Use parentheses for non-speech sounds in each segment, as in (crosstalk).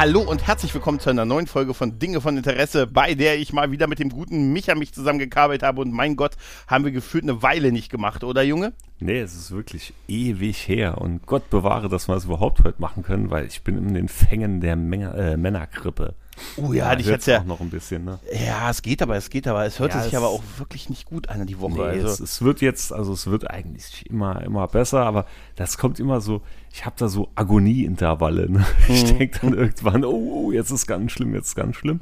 Hallo und herzlich willkommen zu einer neuen Folge von Dinge von Interesse, bei der ich mal wieder mit dem guten Micha mich zusammengekabelt habe und mein Gott, haben wir gefühlt eine Weile nicht gemacht, oder Junge? Nee, es ist wirklich ewig her und Gott bewahre, dass wir es überhaupt heute machen können, weil ich bin in den Fängen der Menge, äh, Männergrippe. Oh ja, ich hätte ja auch noch ein bisschen, ne? Ja, es geht aber, es geht aber, es hört Ja, sich es- aber auch wirklich nicht gut an die Woche. Nee, also, es, es wird jetzt, also es wird eigentlich immer, immer besser, aber das kommt immer so, ich habe da so Agonieintervalle. Ne? (laughs) Ich Mhm. denke dann irgendwann, oh, oh, jetzt ist ganz schlimm, jetzt ist ganz schlimm.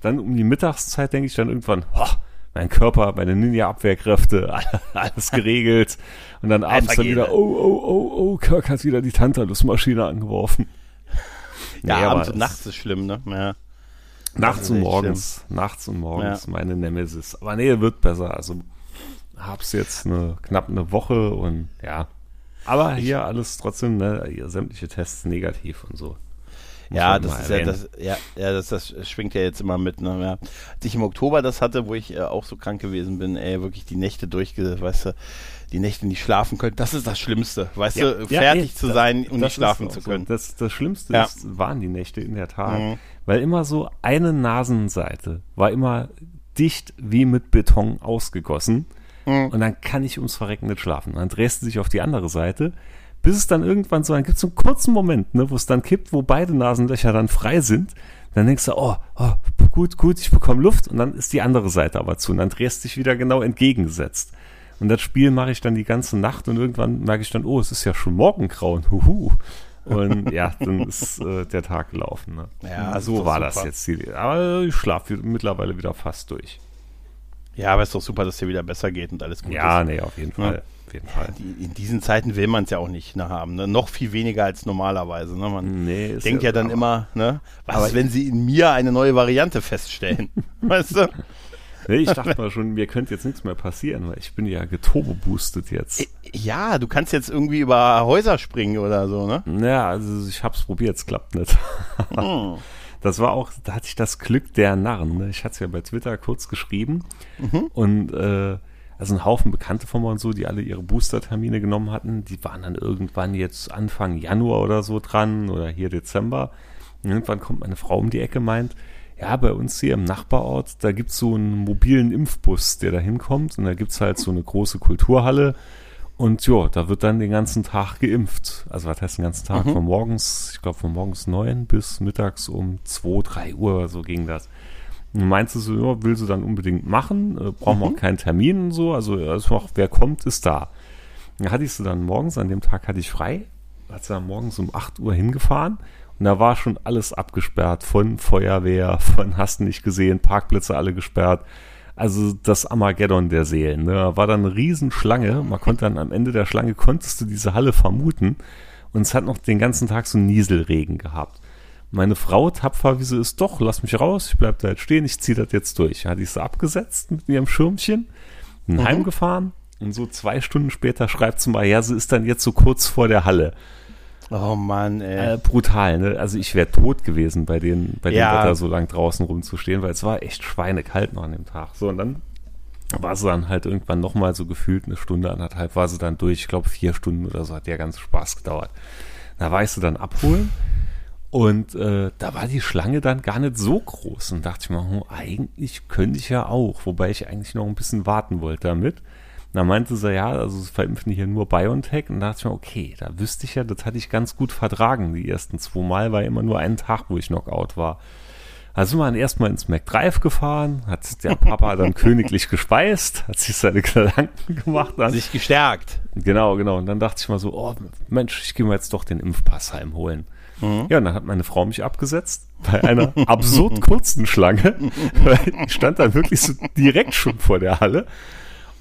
Dann um die Mittagszeit denke ich dann irgendwann, oh, mein Körper, meine Ninja-Abwehrkräfte, (laughs) alles geregelt. Und dann abends dann wieder, oh, oh, oh, oh, Kirk hat wieder die Tantalus-Maschine angeworfen. ja, Nee, abends und nachts ist schlimm, ne? Ja. Nachts und morgens, nachts und morgens Ja. meine Nemesis. Aber nee, wird besser. Also hab's jetzt eine, knapp eine Woche und ja. Aber hier alles trotzdem, ne, hier sämtliche Tests negativ und so. Muss Ja, das ist ja, das, ja, ja das, das schwingt ja jetzt immer mit. Ne? Ja. Als ich im Oktober das hatte, wo ich äh, auch so krank gewesen bin, ey, wirklich die Nächte durchge, weißt du, die Nächte nicht schlafen können, das ist das Schlimmste, weißt Ja, du, ja, fertig nee, zu das- sein und nicht schlafen zu so. können. Das, das Schlimmste Ja. ist, waren die Nächte in der Tat. Mhm. Weil immer so eine Nasenseite war immer dicht wie mit Beton ausgegossen. Mhm. Und dann kann ich ums Verrecken nicht schlafen. Dann drehst du dich auf die andere Seite, bis es dann irgendwann so, dann gibt es so einen kurzen Moment, ne, wo es dann kippt, wo beide Nasenlöcher dann frei sind. Dann denkst du, oh, oh gut, gut, ich bekomme Luft. Und dann ist die andere Seite aber zu. Und dann drehst du dich wieder genau entgegengesetzt. Und das Spiel mache ich dann die ganze Nacht und irgendwann merke ich dann, oh, es ist ja schon Morgengrauen. Huhu. Und (laughs) ja, dann ist äh, der Tag gelaufen. Ne? Ja, das so doch war das super. jetzt. Die, aber ich schlafe mittlerweile wieder fast durch. Ja, aber ist doch super, dass dir wieder besser geht und alles gut Ja, ist. nee, auf jeden Fall. Auf jeden Fall. In diesen Zeiten will man es ja auch nicht ne, haben, ne? noch viel weniger als normalerweise. Ne? Man Nee, denkt ja, dann aber- immer, ne? was aber- wenn sie in mir eine neue Variante feststellen? (laughs) weißt du? Nee, ich dachte mal schon, mir könnte jetzt nichts mehr passieren, weil ich bin ja geturbo-boostet jetzt. Ja, du kannst jetzt irgendwie über Häuser springen oder so, ne? Ja, also ich hab's probiert, es klappt nicht. Hm. Das war auch, da hatte ich das Glück der Narren. Ne? Ich hatte es ja bei Twitter kurz geschrieben Mhm. und äh, also ein Haufen Bekannte von mir und so, die alle ihre Booster-Termine genommen hatten, die waren dann irgendwann jetzt Anfang Januar oder so dran oder hier Dezember. Und irgendwann kommt meine Frau um die Ecke meint, ja, bei uns hier im Nachbarort, da gibt's so einen mobilen Impfbus, der da hinkommt und da gibt's halt so eine große Kulturhalle und ja, da wird dann den ganzen Tag geimpft. Also was heißt den ganzen Tag? Von morgens, ich glaube von morgens neun bis mittags um zwei, drei Uhr oder so ging das. Und meinst du so, ja, will sie dann unbedingt machen, äh, brauchen wir auch keinen Termin und so, also also auch, wer kommt, ist da. Da hatte ich sie dann morgens, an dem Tag hatte ich frei, hat sie dann morgens um 8 Uhr hingefahren und da war schon alles abgesperrt, von Feuerwehr, von hast nicht gesehen, Parkplätze alle gesperrt. Also das Armageddon der Seelen. Ne? Da war dann eine Riesenschlange. Man konnte dann am Ende der Schlange, konntest du diese Halle vermuten. Und es hat noch den ganzen Tag so Nieselregen gehabt. Meine Frau, tapfer wie sie ist, doch, lass mich raus, ich bleib da jetzt stehen, ich ziehe das jetzt durch. Hatte ich sie abgesetzt mit ihrem Schirmchen, bin heimgefahren und so zwei Stunden später schreibt sie mal, ja, sie ist dann jetzt so kurz vor der Halle. Oh Mann, ey. Äh, brutal, ne? Also ich wäre tot gewesen, bei den, bei dem Ja. Wetter so lang draußen rumzustehen, weil es war echt schweinekalt noch an dem Tag. So, und dann war sie dann halt irgendwann nochmal so gefühlt eine Stunde, anderthalb war sie dann durch. Ich glaube, vier Stunden oder so hat der ganze Spaß gedauert. Da war ich sie dann abholen und äh, da war die Schlange dann gar nicht so groß. Und dachte ich mir, hm, eigentlich könnte ich ja auch, wobei ich eigentlich noch ein bisschen warten wollte damit. Da meinte sie, ja, also verimpfen hier nur BioNTech. Und da dachte ich mir, okay, da wüsste ich ja, das hatte ich ganz gut vertragen. Die ersten zwei Mal war immer nur ein Tag, wo ich Knockout war. Also sind wir dann erstmal ins McDrive gefahren, hat der Papa dann (laughs) königlich gespeist, hat sich seine Gedanken gemacht. Dann, Sich gestärkt. Genau, genau. Und dann dachte ich mal so, oh Mensch, ich gehe mir jetzt doch den Impfpass heimholen. Ja, und dann hat meine Frau mich abgesetzt bei einer absurd kurzen Schlange. (laughs) Weil ich stand dann wirklich so direkt schon vor der Halle.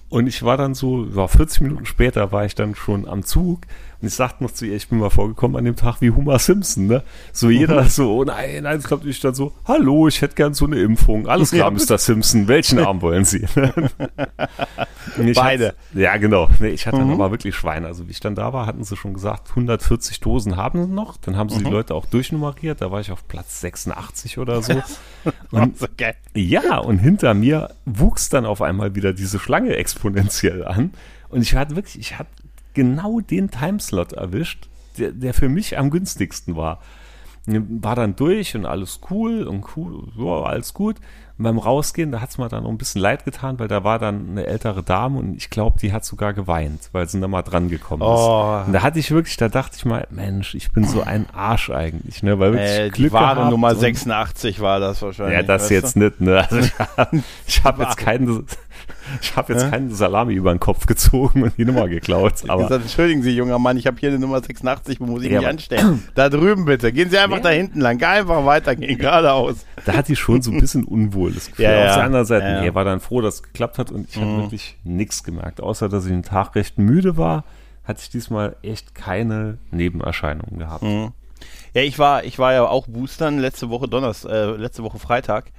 Und ich war dann so, ja, 40 Minuten später war ich dann schon am Zug Und ich sagte noch zu ihr, ich bin mal vorgekommen an dem Tag wie Homer Simpson, ne? So jeder so, oh nein, nein, es kommt ich dann so, hallo, ich hätte gern so eine Impfung. Alles klar, Ja, Mr. Simpson, welchen Arm wollen Sie? (laughs) Beide. Hatte, ja, genau. Nee, ich hatte dann aber wirklich Schweine. Also wie ich dann da war, hatten sie schon gesagt, 140 Dosen haben sie noch. Dann haben sie die Leute auch durchnummeriert. Da war ich auf Platz 86 oder so. (laughs) Und geil. ja, und hinter mir wuchs dann auf einmal wieder diese Schlange exponentiell an. Und ich hatte wirklich, ich hatte genau den Timeslot erwischt, der, der für mich am günstigsten war. War dann durch und alles cool und cool, ja, alles gut. Und beim Rausgehen, da hat es mir dann noch ein bisschen leid getan, weil da war dann eine ältere Dame und ich glaube, die hat sogar geweint, weil sie da mal dran gekommen ist. Oh. Und da hatte ich wirklich, da dachte ich mal, Mensch, ich bin so ein Arsch eigentlich, ne? Weil wirklich Äh, die Glück Ware gehabt Nummer und- 86 war das wahrscheinlich. ja, das jetzt du? nicht, ne? Also ich habe (laughs) hab jetzt keine, ich habe jetzt keine Salami über den Kopf gezogen und die Nummer geklaut. Aber gesagt, entschuldigen Sie, junger Mann, ich habe hier eine Nummer 86, wo muss ich Ja, mich anstellen? Da drüben bitte. Gehen Sie einfach Nee. da hinten lang. Einfach weitergehen, geradeaus. da hatte ich schon so ein bisschen unwohles Gefühl. Ja, Auf ja. der anderen Seite, Ja, ja. nee, war dann froh, dass es geklappt hat und ich habe Mhm. wirklich nichts gemerkt. Außer, dass ich den Tag recht müde war, hatte ich diesmal echt keine Nebenerscheinungen gehabt. Mhm. Ja, ich war, ich war ja auch boostern letzte Woche Donnerstag, äh, letzte Woche Freitag.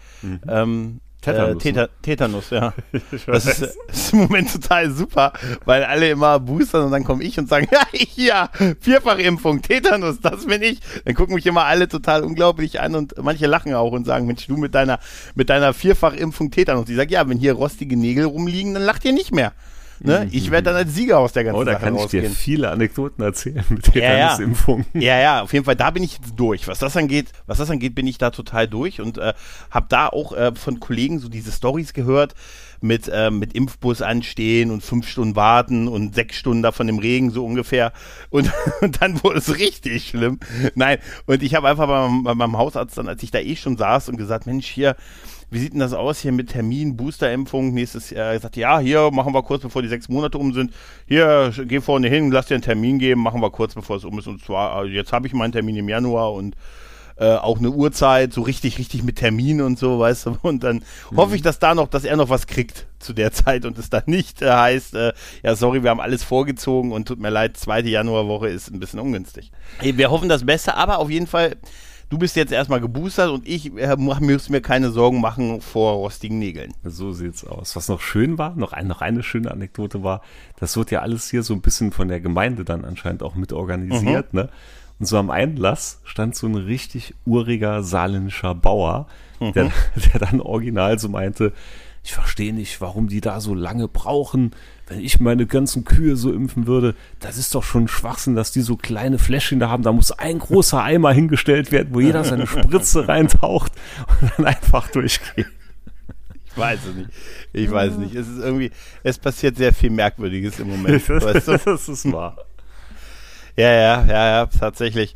Ähm, Tetanus, äh, Teta Tetanus, ja. (laughs) Das ist, ist im Moment total super, weil alle immer boostern und dann komme ich und sagen, (laughs) ja, hier, Vierfachimpfung, Tetanus, das bin ich. Dann gucken mich immer alle total unglaublich an und manche lachen auch und sagen, Mensch, du mit deiner, mit deiner Vierfachimpfung Tetanus. Ich sage, ja, wenn hier rostige Nägel rumliegen, dann lacht ihr nicht mehr. Ne? Ich werde dann als Sieger aus der ganzen Oh, da Sache kann ich dir viele Anekdoten erzählen mit Ja, ja. Tetanusimpfungen. Ja, ja, auf jeden Fall, da bin ich jetzt durch. Was das angeht, was das angeht, bin ich da total durch und äh, habe da auch äh, von Kollegen so diese Stories gehört mit äh, mit Impfbus anstehen und fünf Stunden warten und sechs Stunden davon im Regen so ungefähr und, (laughs) und dann wurde es richtig schlimm. Nein, und ich habe einfach bei, bei meinem Hausarzt dann, als ich da eh schon saß und gesagt, Mensch, hier wie sieht denn das aus hier mit Termin, Boosterimpfung nächstes Jahr? Er sagt, ja, hier machen wir kurz bevor die sechs Monate um sind. Hier, geh vorne hin, lass dir einen Termin geben, machen wir kurz bevor es um ist. Und zwar, also jetzt habe ich meinen Termin im Januar und äh, auch eine Uhrzeit, so richtig, richtig mit Termin und so, weißt du. Und dann hoffe ich, dass da noch, dass er noch was kriegt zu der Zeit und es dann nicht äh, heißt, äh, ja, sorry, wir haben alles vorgezogen und tut mir leid, zweite Januarwoche ist ein bisschen ungünstig. Wir hoffen das Beste, aber auf jeden Fall, du bist jetzt erstmal geboostert und ich äh, mach- muss mir keine Sorgen machen vor rostigen Nägeln. So sieht's aus. Was noch schön war, noch, ein, noch eine schöne Anekdote war, das wird ja alles hier so ein bisschen von der Gemeinde dann anscheinend auch mit organisiert, ne? Und so am Einlass stand so ein richtig uriger saarländischer Bauer, der, (laughs) der dann original so meinte, ich verstehe nicht, warum die da so lange brauchen. Wenn ich meine ganzen Kühe so impfen würde, das ist doch schon Schwachsinn, dass die so kleine Fläschchen da haben. Da muss ein großer Eimer hingestellt werden, wo jeder seine Spritze reintaucht und dann einfach durchgeht. Ich weiß es nicht. Ich weiß es nicht. Es ist irgendwie, es passiert sehr viel Merkwürdiges im Moment. (laughs) weißt du? das ist wahr. Ja, ja, ja, ja, tatsächlich.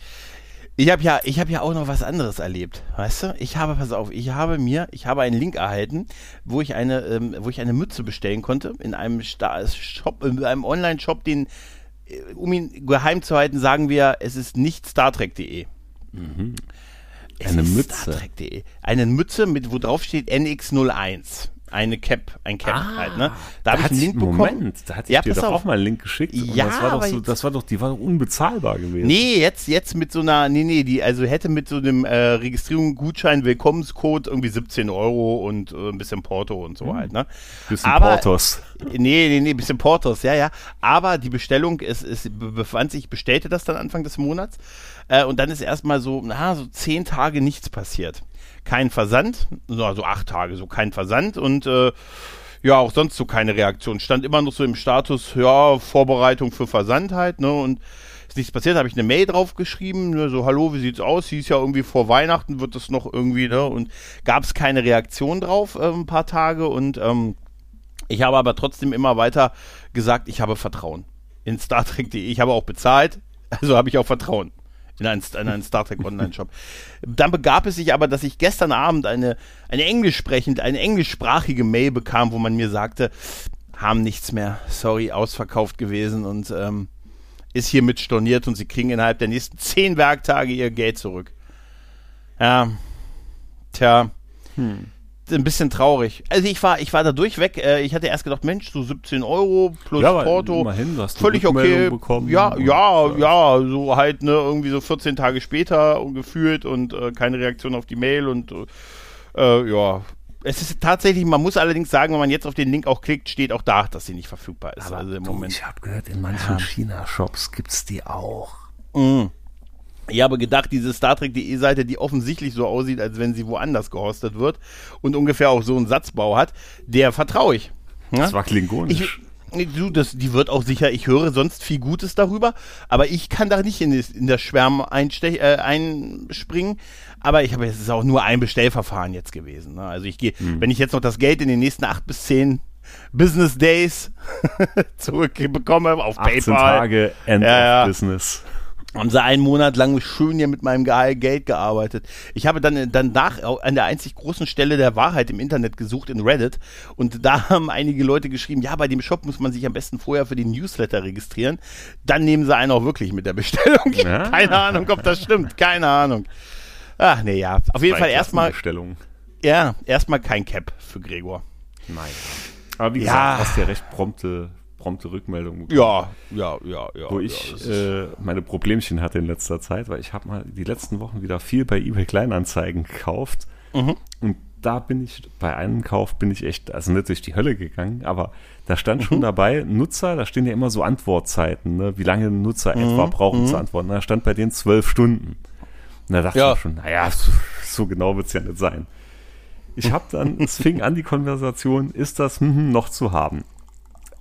Ich habe ja, ich habe ja auch noch was anderes erlebt, weißt du? Ich habe, pass auf, ich habe mir, ich habe einen Link erhalten, wo ich eine, ähm, wo ich eine Mütze bestellen konnte in einem Sta Shop, in einem Online-Shop, den, äh, um ihn geheim zu halten, sagen wir, es ist nicht StarTrek.de. Es Eine Mütze. StarTrek.de. Eine Mütze mit, wo drauf steht NX01. Eine Cap, ein Cap Ah, halt, ne? Da habe ich einen Link bekommen. Moment, da hatte ich Ja, dir doch auf. auch mal einen Link geschickt. Ja, das war doch so, das war doch, die war doch unbezahlbar gewesen. Nee, jetzt, jetzt mit so einer, nee, nee, die, also hätte mit so einem äh, Registrierung, Gutschein, Willkommenscode irgendwie 17 Euro und äh, ein bisschen Porto und so halt, ne? Bisschen aber- Portos. Nee, nee, nee, bisschen Portos, ja, ja. Aber die Bestellung, es, es be- befand sich, ich bestellte das dann Anfang des Monats äh, und dann ist erstmal so, na, so zehn Tage nichts passiert. Kein Versand, so, also acht Tage, so kein Versand und äh, ja, auch sonst so keine Reaktion. Stand immer noch so im Status, ja, Vorbereitung für Versand halt, ne, und ist nichts passiert, habe ich eine Mail drauf geschrieben, ne, so, hallo, wie sieht's aus? Hieß ja irgendwie vor Weihnachten wird das noch irgendwie, ne, und gab es keine Reaktion drauf, äh, ein paar Tage und, ähm, ich habe aber trotzdem immer weiter gesagt, ich habe Vertrauen in Star Trek.de. Ich habe auch bezahlt, (laughs) also habe ich auch Vertrauen in einen, in einen Star Trek Online-Shop. Dann begab es sich aber, dass ich gestern Abend eine, eine englisch sprechend, eine englischsprachige Mail bekam, wo man mir sagte, haben nichts mehr, sorry, ausverkauft gewesen und ähm, ist hiermit storniert und sie kriegen innerhalb der nächsten zehn Werktage ihr Geld zurück. Ja, tja, ein bisschen traurig. Also ich war, ich war da durchweg. Äh, ich hatte erst gedacht, Mensch, so 17 Euro plus Ja, Porto. immerhin, du hast eine völlig okay. Bekommen. Ja, ja, äh, ja, so halt, ne, irgendwie so 14 Tage später gefühlt und äh, keine Reaktion auf die Mail und äh, ja. Es ist tatsächlich, man muss allerdings sagen, wenn man jetzt auf den Link auch klickt, steht auch da, dass sie nicht verfügbar ist. Aber also im du, Moment. ich habe gehört, in manchen China-Shops gibt's die auch. Mm. Ich habe gedacht, diese Star Trek.de Seite, die offensichtlich so aussieht, als wenn sie woanders gehostet wird und ungefähr auch so einen Satzbau hat, der vertraue ich. Ja? Das war klingonisch. Ich, du, das, die wird auch sicher, ich höre sonst viel Gutes darüber, aber ich kann da nicht in, das- in das Schwärm einstech, äh, einspringen. Aber ich habe, es ist auch nur ein Bestellverfahren jetzt gewesen. Ne? Also ich gehe, Hm. wenn ich jetzt noch das Geld in den nächsten acht bis zehn Business Days (laughs) zurückbekomme auf 18 PayPal, Tage End Ja, ja. of Business. Haben sie einen Monat lang schön hier mit meinem Geld gearbeitet. Ich habe dann danach an der einzig großen Stelle der Wahrheit im Internet gesucht in Reddit und da haben einige Leute geschrieben, ja, bei dem Shop muss man sich am besten vorher für den Newsletter registrieren. Dann nehmen sie einen auch wirklich mit der Bestellung. Ja. (laughs) Keine Ahnung, ob das stimmt. Keine Ahnung. Ach nee, ja. Auf jeden Fall erstmal, Bestellung. ja, erstmal kein Cap für Gregor. Naja. Aber wie Ja. gesagt, hast ja recht prompte, prompte Rückmeldung bekommen. Ja, ja, ja, ja. Wo ja, ich äh, meine Problemchen hatte in letzter Zeit, weil ich habe mal die letzten Wochen wieder viel bei eBay Kleinanzeigen gekauft. Mhm. Und da bin ich, bei einem Kauf bin ich echt, also nicht durch die Hölle gegangen, aber da stand Mhm. schon dabei, Nutzer, da stehen ja immer so Antwortzeiten, ne, wie lange ein Nutzer Mhm. etwa braucht, um zu antworten. Da stand bei denen zwölf Stunden. Und da dachte Ja. ich schon, naja, so, so genau wird's ja nicht sein. Ich habe dann, es fing an die Konversation, ist das hm, hm, noch zu haben?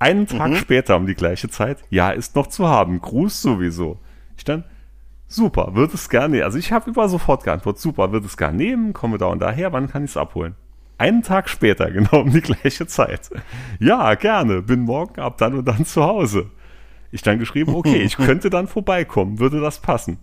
Einen Tag später um die gleiche Zeit, ja, ist noch zu haben, Gruß sowieso. Ich dann, super, wird es gerne, also ich habe über sofort geantwortet, super, wird es gar nehmen, komme da und daher, wann kann ich es abholen? Einen Tag später, (laughs) genau um die gleiche Zeit. Ja, gerne, bin morgen ab dann und dann zu Hause. Ich dann geschrieben, okay, ich (laughs) könnte dann vorbeikommen, würde das passen?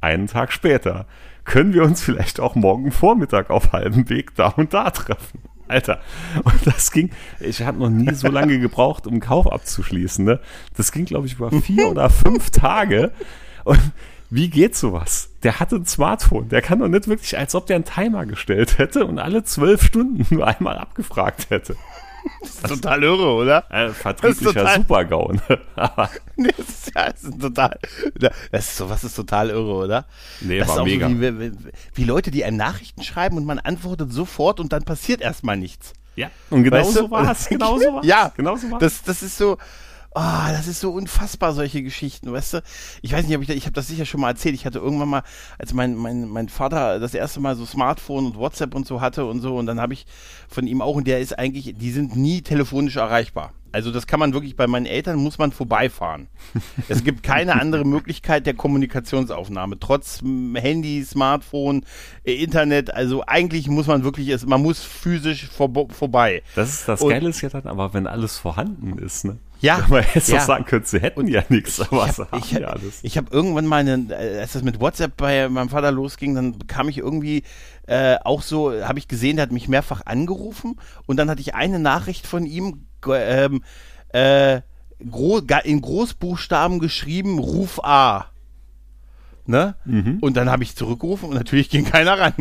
Einen Tag später, können wir uns vielleicht auch morgen Vormittag auf halbem Weg da und da treffen? (laughs) Alter, und das ging, ich habe noch nie so lange gebraucht, um einen Kauf abzuschließen. Ne? Das ging, glaube ich, über vier oder fünf Tage. Und wie geht sowas? Der hatte ein Smartphone, der kann doch nicht wirklich, als ob der einen Timer gestellt hätte und alle zwölf Stunden nur einmal abgefragt hätte. Total irre, oder? Äh, vertrieblicher total- Super-GAU. (laughs) Ne? Das ist, ja, das ist total, das ist sowas ist total irre, oder? nee, das war ist auch mega. so wie, wie, wie Leute, die einem Nachrichten schreiben und man antwortet sofort und dann passiert erstmal nichts. ja, und genau Weißt so war es. (laughs) Genau so war Ja, Genau so war Das, das ist so, oh, das ist so unfassbar, solche Geschichten, weißt du? Ich weiß nicht, ob ich, da- ich habe das sicher schon mal erzählt. Ich hatte irgendwann mal, als mein, mein, mein Vater das erste Mal so Smartphone und WhatsApp und so hatte und so, und dann habe ich von ihm auch, und der ist eigentlich, die sind nie telefonisch erreichbar. Also das kann man wirklich, bei meinen Eltern muss man vorbeifahren. (laughs) es gibt keine andere Möglichkeit der Kommunikationsaufnahme, trotz Handy, Smartphone, äh, Internet. Also eigentlich muss man wirklich, es- man muss physisch vorbo- vorbei. Das ist das Und- Geile ist ja dann, aber wenn alles vorhanden ist, ne? Ja, man jetzt ja. sagen könnte, sie hätten ja nichts, aber ich habe haben ich hab, ja alles. ich hab irgendwann mal, eine, äh, als das mit WhatsApp bei meinem Vater losging, dann bekam ich irgendwie äh, auch so, habe ich gesehen, der hat mich mehrfach angerufen und dann hatte ich eine Nachricht von ihm ähm, äh, gro in Großbuchstaben geschrieben, Ruf A. Ne? Mhm. Und dann habe ich zurückgerufen und natürlich ging keiner ran.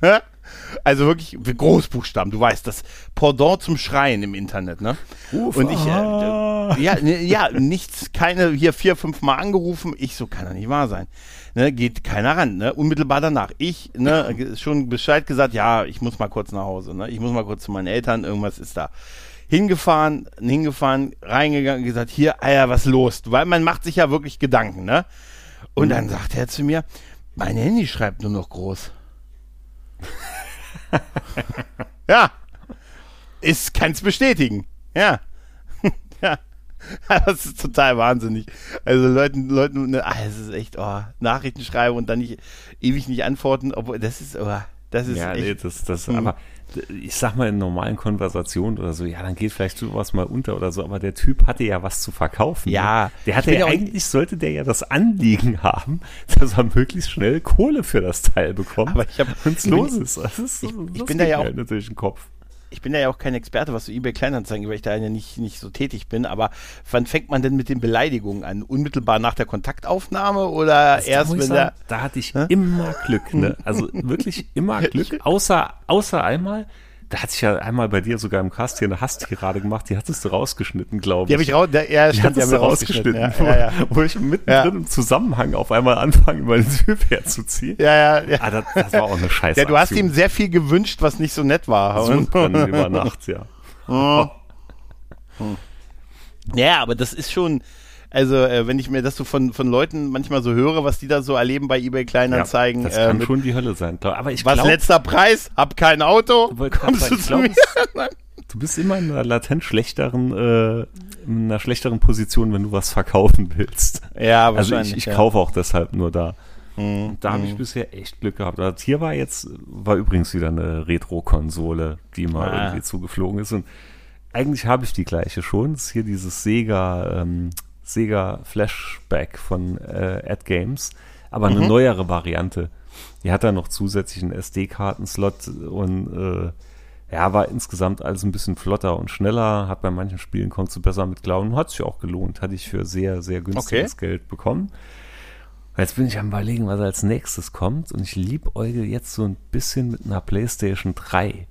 (laughs) Also wirklich Großbuchstaben, du weißt, das Pendant zum Schreien im Internet, ne? Ruf und ich, äh, ja, ne, ja, nichts, keine, hier vier, fünf Mal angerufen, ich so, kann doch nicht wahr sein. Ne, geht keiner ran, ne? Unmittelbar danach. Ich, ne, (laughs) schon Bescheid gesagt, ja, ich muss mal kurz nach Hause, ne? Ich muss mal kurz zu meinen Eltern, irgendwas ist da. Hingefahren, hingefahren, reingegangen, gesagt, hier, Alter, was los? Weil man macht sich ja wirklich Gedanken, ne? Und dann sagt er zu mir, mein Handy schreibt nur noch groß. (laughs) (laughs) ja. Ist, kann's bestätigen. Ja. (laughs) ja. (laughs) Das ist total wahnsinnig. Also Leuten, Leuten, ne, ah, es ist echt, oh, Nachrichten schreiben und dann nicht ewig nicht antworten, obwohl das ist, oh, das ist Ja, echt. nee, das, das, aber ich sag mal in normalen Konversationen oder so, ja, dann geht vielleicht sowas mal unter oder so, aber der Typ hatte ja was zu verkaufen. Ja, ne? der hatte ja eigentlich sollte der ja das Anliegen haben, (laughs) dass er möglichst schnell Kohle für das Teil bekommt. Aber ich hab- wenn's ich bin- los ist. Ist ich- ich bin da ja auch- natürlich im Kopf. Ich bin ja auch kein Experte, was so eBay Kleinanzeigen, weil ich da ja nicht, nicht so tätig bin, aber wann fängt man denn mit den Beleidigungen an? Unmittelbar nach der Kontaktaufnahme oder Also, da erst wenn sagen, der. da hatte ich Hä? immer Glück, ne? Also wirklich immer (laughs) Glück, außer, außer einmal, Da hatte ich ja einmal bei dir sogar im Cast hier eine Hasstirade gemacht, die hattest du rausgeschnitten, glaube Die habe ich raus, ja, Die stimmt, die hattest haben rausgeschnitten, rausgeschnitten. Ja, ja, ja. Wo, wo ich mittendrin Ja. im Zusammenhang auf einmal anfange, über den Typ herzuziehen. Ja, ja, ja. Ah, das, das war auch eine Scheiße. ja, du hast ihm sehr viel gewünscht, was nicht so nett war. (laughs) so dran über Nacht, ja. (laughs) (laughs) Ja, aber das ist schon, also äh, wenn ich mir das so von, von Leuten manchmal so höre, was die da so erleben bei eBay Kleinanzeigen, das äh, kann mit, schon die Hölle sein. glaub- Aber ich was glaube, letzter Preis, hab kein Auto, kommst du zu mir? (laughs) du bist immer in einer latent schlechteren, äh, in einer schlechteren Position, wenn du was verkaufen willst. Ja, Also wahrscheinlich. ich, ich ja. kaufe auch deshalb nur da. Mhm, Da habe mhm. ich bisher echt Glück gehabt. Das hier war jetzt, war übrigens wieder eine Retro-Konsole, die mal Ah. irgendwie zugeflogen ist. Und eigentlich habe ich die gleiche schon. Das ist hier dieses Sega, ähm, Sega Flashback von äh, Ad Games, aber eine Mhm. neuere Variante. Die hat da noch zusätzlich einen SD-Karten-Slot und äh, ja, war insgesamt alles ein bisschen flotter und schneller. Hat bei manchen Spielen konntest du besser mit klauen. Hat sich auch gelohnt. Hatte ich für sehr, sehr günstiges Geld bekommen. Jetzt bin ich am überlegen, was als nächstes kommt und ich liebäuge jetzt so ein bisschen mit einer PlayStation 3.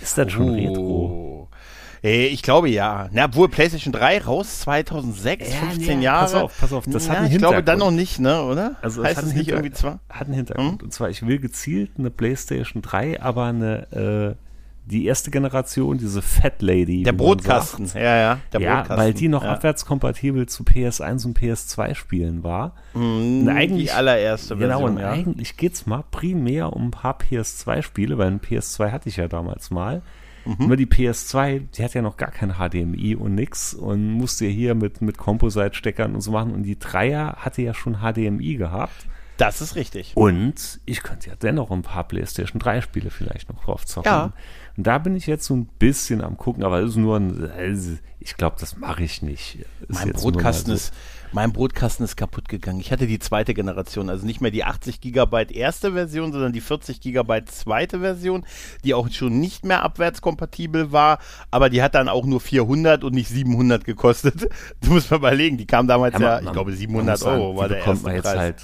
Ist das schon Retro? Oh. Äh, Ich glaube ja. Na, obwohl PlayStation 3 raus 2006, Ja, 15 nee, Jahre. pass auf, pass auf, das Na, hat einen Ich glaube dann Hintergrund. noch nicht, ne, oder? Also es heißt hat es einen nicht irgendwie zwar? Hat einen Hintergrund. Und zwar, ich will gezielt eine PlayStation 3, aber eine, äh, die erste Generation, diese Fat Lady. Der Brotkasten, sagt. ja, ja. Der ja, Brotkasten. weil die noch ja. abwärtskompatibel zu PS1 und PS2 spielen war. Mhm, Und eigentlich- die allererste Genau, Version, und ja. eigentlich geht's mal primär um ein paar PS2-Spiele, weil ein PS2 hatte ich ja damals mal. Mhm. Nur die PS2, die hat ja noch gar kein HDMI und nix und musste hier mit, mit Composite-Steckern und so machen. Und die Dreier hatte ja schon HDMI gehabt. Das ist richtig. Und ich könnte ja dennoch ein paar PlayStation 3 Spiele vielleicht noch drauf zocken. Ja. Und da bin ich jetzt so ein bisschen am gucken, aber es ist nur ein, ich glaube, das mache ich nicht. Ist Mein Brotkasten so. ist, mein Brotkasten ist kaputt gegangen. Ich hatte die zweite Generation, also nicht mehr die 80 Gigabyte erste Version, sondern die 40 Gigabyte zweite Version, die auch schon nicht mehr abwärtskompatibel war, aber die hat dann auch nur 400 und nicht 700 gekostet. (laughs) Du musst mal überlegen, die kam damals ja, man- ich man- glaube man 700 muss sagen, Euro die war der erste man jetzt Preis. halt,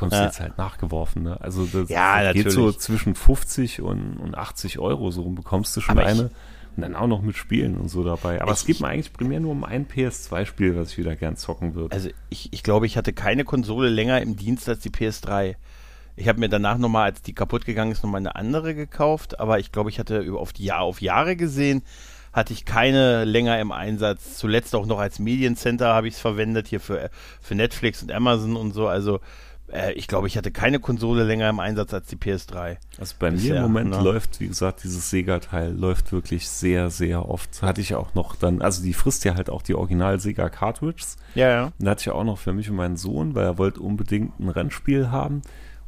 bekommst du Ja. jetzt halt nachgeworfen. Ne? Also das Ja, geht so zwischen 50 und, und 80 Euro, so rum bekommst du schon Aber eine. und dann auch noch mit Spielen und so dabei. Aber es Ich- geht mir eigentlich primär nur um ein PS2-Spiel, was ich wieder gern zocken würde. Also ich, ich glaube, ich hatte keine Konsole länger im Dienst als die PS3. Ich habe mir danach nochmal, als die kaputt gegangen ist, nochmal eine andere gekauft, aber ich glaube, ich hatte auf die Jahr auf Jahre gesehen, hatte ich keine länger im Einsatz. Zuletzt auch noch als Mediencenter habe ich es verwendet, hier für, für Netflix und Amazon und so. Also äh, ich glaube, ich hatte keine Konsole länger im Einsatz als die PS3. Also bei mir Bisher, im Moment ne? läuft, wie gesagt, dieses Sega-Teil läuft wirklich sehr, sehr oft. Hatte ich auch noch dann, also die frisst ja halt auch die Original-Sega-Cartridges. Ja, ja. Und da hatte ich auch noch für mich und meinen Sohn, weil er wollte unbedingt ein Rennspiel haben.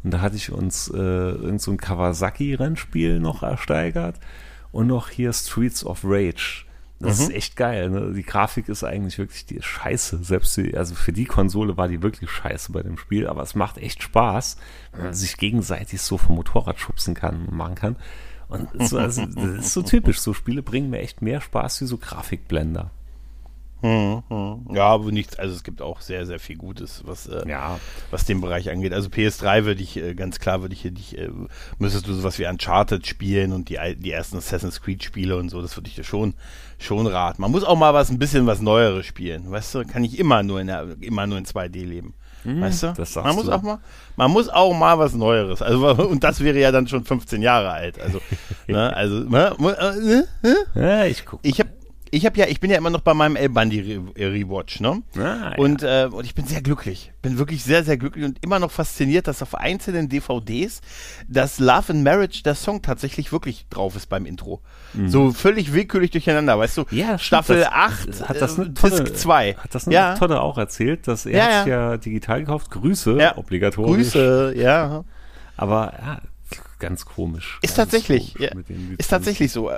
Und da hatte ich uns äh, irgend so ein Kawasaki-Rennspiel noch ersteigert und noch hier Streets of Rage. Das Mhm. ist echt geil. Ne? Die Grafik ist eigentlich wirklich die scheiße. Selbst die, also für die Konsole war die wirklich scheiße bei dem Spiel, aber es macht echt Spaß, wenn man sich gegenseitig so vom Motorrad schubsen kann und machen kann. Und so, also, das ist so typisch. So Spiele bringen mir echt mehr Spaß wie so Grafikblender. Hm, hm. Ja, aber nichts, also es gibt auch sehr, sehr viel Gutes, was, äh, Ja, was den Bereich angeht. Also PS3 würde ich, äh, ganz klar würde ich hier nicht, äh, müsstest du sowas wie Uncharted spielen und die, die ersten Assassin's Creed Spiele und so, das würde ich dir schon, schon raten. Man muss auch mal was, ein bisschen was Neueres spielen, weißt du, kann ich immer nur in der, immer nur in 2D leben. Weißt du? Mhm, das sagst man muss du. auch mal, man muss auch mal was Neueres. Also (laughs) und das wäre ja dann schon 15 Jahre alt. Also, (laughs) ne, also, ne, ne, ne? ja ich gucke. ich habe, ich habe ja, ich bin ja immer noch bei meinem El Bandi Re Rewatch, ne? Ah, ja. Und, äh, und ich bin sehr glücklich. Bin wirklich sehr, sehr glücklich und immer noch fasziniert, dass auf einzelnen DVDs das Love and Marriage, der Song tatsächlich wirklich drauf ist beim Intro. So völlig willkürlich durcheinander, weißt du? Mhm. Ja, stimmt, Staffel das- 8, hat das äh, eine tolle, Disc 2. Hat das eine ja, tolle auch erzählt, dass er Ja, ja. ja digital gekauft. Grüße, Ja. obligatorisch. Grüße, ja. Aber ja, ganz komisch. Ist ganz tatsächlich, komisch ja, ist tatsächlich so.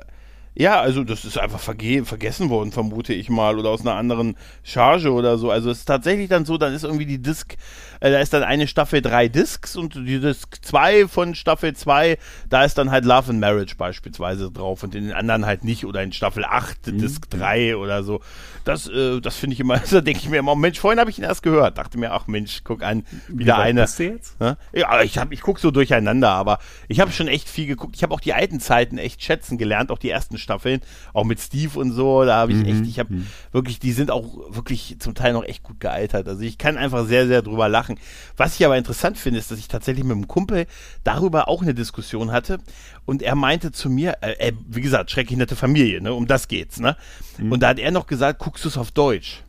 Ja, also das ist einfach verge vergessen worden, vermute ich mal, oder aus einer anderen Charge oder so. Also es ist tatsächlich dann so, dann ist irgendwie die Disc, äh, da ist dann eine Staffel drei Discs und die Disc zwei von Staffel zwei, da ist dann halt Love and Marriage beispielsweise drauf und in den anderen halt nicht oder in Staffel acht Mhm. Disc drei oder so. Das, äh, das finde ich immer, (laughs) da denke ich mir immer, Mensch, vorhin habe ich ihn erst gehört, dachte mir, ach Mensch, guck an, wieder weit eine. bist du jetzt? Ne? Ja, ich hab, ich guck so durcheinander, aber ich habe schon echt viel geguckt. Ich habe auch die alten Zeiten echt schätzen gelernt, auch die ersten Staffeln, auch mit Steve und so. Da habe ich echt, ich habe wirklich, die sind auch wirklich zum Teil noch echt gut gealtert. Also ich kann einfach sehr, sehr drüber lachen. Was ich aber interessant finde, ist, dass ich tatsächlich mit einem Kumpel darüber auch eine Diskussion hatte und er meinte zu mir, äh, äh, wie gesagt, schrecklich nette Familie, ne? Um das geht's, ne? Und da hat er noch gesagt, guckst du es auf Deutsch?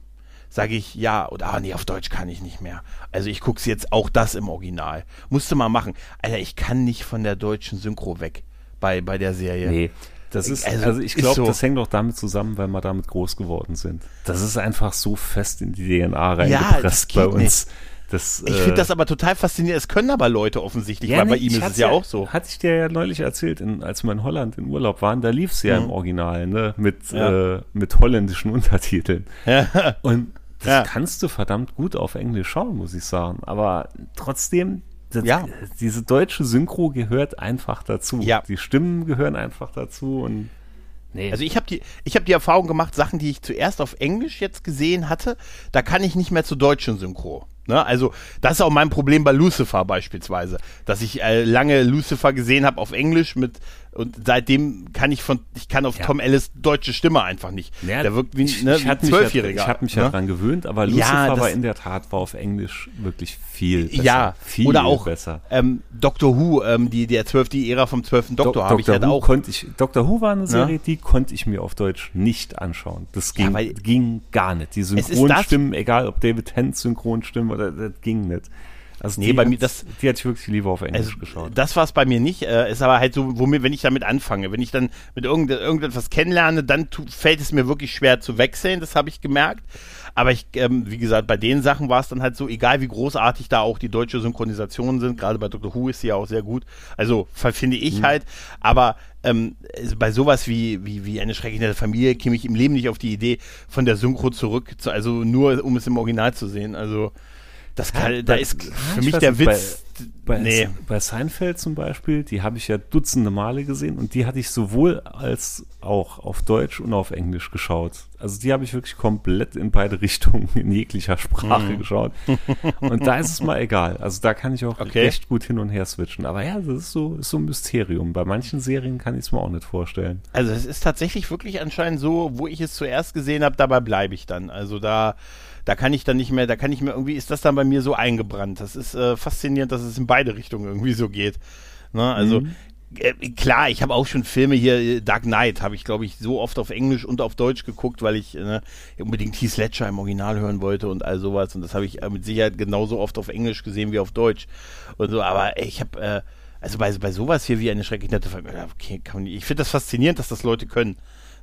sage ich ja oder ah, nee, auf Deutsch kann ich nicht mehr. Also ich guck's jetzt auch das im Original. Musste mal machen. Alter, ich kann nicht von der deutschen Synchro weg bei, bei der Serie. Nee. Das ist, Also, also, ich glaube, so. das hängt auch damit zusammen, weil wir damit groß geworden sind. Das ist einfach so fest in die DNA Ja, reingepresst das bei uns. Das, Ich äh, finde das aber total faszinierend. Es können aber Leute offensichtlich, weil bei ihm ist es ja auch so. Hatte ich dir ja neulich erzählt, in, als wir in Holland in Urlaub waren, da lief es ja im Original, ne? Mit, Mhm. Ja. äh, mit holländischen Untertiteln. Ja. Und das Ja. kannst du verdammt gut auf Englisch schauen, muss ich sagen. Aber trotzdem, das, Ja. diese deutsche Synchro gehört einfach dazu. Ja. Die Stimmen gehören einfach dazu und nee. Also ich habe die, ich habe die Erfahrung gemacht, Sachen, die ich zuerst auf Englisch jetzt gesehen hatte, da kann ich nicht mehr zur deutschen Synchro. Ne? Also das ist auch mein Problem bei Lucifer beispielsweise, dass ich äh, lange Lucifer gesehen habe auf Englisch mit und seitdem kann ich von, ich kann auf Ja. Tom Ellis deutsche Stimme einfach nicht. Ja, Der wirkt wie, ich, ne, ich wie ein ja- Zwölfjähriger. Ich habe mich ne? ja dran gewöhnt, aber Ja, Lucifer das- war in der Tat war auf Englisch wirklich viel besser. Ja, viel oder auch besser. Ähm, Doctor Who, ähm, die, der 12, die Ära vom 12. Doktor Dok- habe ich halt Who auch. konnte ich, Dr. Who war eine Serie, die konnte ich mir auf Deutsch nicht anschauen. Das ging, weil- ging gar nicht. Die Synchronstimmen, egal ob David Tennant Synchronstimmen oder das ging nicht. Also Nee, die bei mir hat- das- die hatte ich wirklich lieber auf Englisch Also, geschaut. das war es bei mir nicht. Äh, ist aber halt so, womit, wenn ich damit anfange, wenn ich dann mit irgend, irgendetwas kennenlerne, dann tu, fällt es mir wirklich schwer zu wechseln. Das habe ich gemerkt. Aber ich, ähm, wie gesagt, bei den Sachen war es dann halt so, egal wie großartig da auch die deutsche Synchronisationen sind. Gerade bei Dr. Who ist sie ja auch sehr gut. Also finde ich halt. Aber ähm, bei sowas wie, wie, wie eine schreckliche Familie käme ich im Leben nicht auf die Idee, von der Synchro zurück, zu, also nur um es im Original zu sehen. Also das kann, Ja, da bei- ist für ich mich der nicht, Witz. Bei, nee. bei Seinfeld zum Beispiel, die habe ich ja dutzende Male gesehen und die hatte ich sowohl als auch auf Deutsch und auf Englisch geschaut. Also die habe ich wirklich komplett in beide (laughs) Richtungen in jeglicher Sprache Mhm. geschaut. Und da ist es mal egal. Also da kann ich auch Okay. recht gut hin und her switchen. Aber ja, das ist so, ist so ein Mysterium. Bei manchen Serien kann ich es mir auch nicht vorstellen. Also es ist tatsächlich wirklich anscheinend so, wo ich es zuerst gesehen habe, dabei bleibe ich dann. Also da, da kann ich dann nicht mehr, da kann ich mir irgendwie, ist das dann bei mir so eingebrannt. Das ist äh, faszinierend, dass es in beide Richtungen irgendwie so geht. Ne? Also äh, klar, ich habe auch schon Filme hier, äh, Dark Knight habe ich glaube ich so oft auf Englisch und auf Deutsch geguckt, weil ich äh, unbedingt Heath Ledger im Original hören wollte und all sowas. Und das habe ich äh, mit Sicherheit genauso oft auf Englisch gesehen wie auf Deutsch. Und so, aber ey, ich habe äh, also bei, bei sowas hier wie eine schrecklich nette Familie, okay, ich finde das faszinierend, dass das Leute können.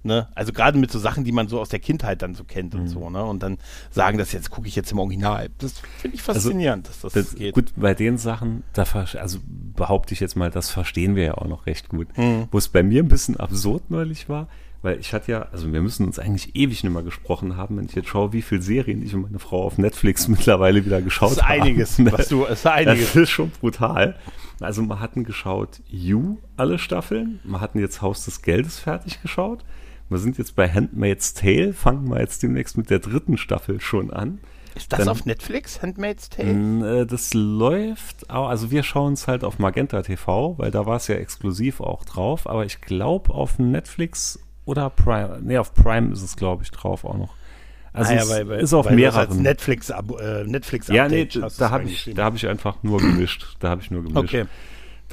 Ne? Also gerade mit so Sachen, die man so aus der Kindheit dann so kennt Mhm. und so, ne? Und dann sagen, das jetzt gucke ich jetzt im Original. Das finde ich faszinierend, dass das, Das, geht. gut, bei den Sachen, da also behaupte ich jetzt mal, das verstehen wir ja auch noch recht gut. Mhm. Wo es bei mir ein bisschen absurd neulich war, weil ich hatte ja, also wir müssen uns eigentlich ewig nicht mehr gesprochen haben, wenn ich jetzt schaue, wie viele Serien ich und meine Frau auf Netflix (laughs) mittlerweile wieder geschaut Das ist haben. einiges, was du, ist (laughs) einiges. Das ist schon brutal. Also wir hatten geschaut You, alle Staffeln. Wir hatten jetzt Haus des Geldes fertig geschaut. Wir sind jetzt bei Handmaid's Tale, fangen wir jetzt demnächst mit der dritten Staffel schon an. Ist das Dann- auf Netflix, Handmaid's Tale? Mm, äh, Das läuft, also wir schauen es halt auf Magenta TV, weil da war es ja exklusiv auch drauf, aber ich glaube auf Netflix oder Prime, nee, auf Prime ist es glaube ich drauf auch noch. Also Ah ja, es weil- weil- ist auf weil mehreren. Netflix, äh, Netflix ja, nee, da habe ich, da habe ich einfach nur gemischt. Da habe ich nur gemischt. Okay.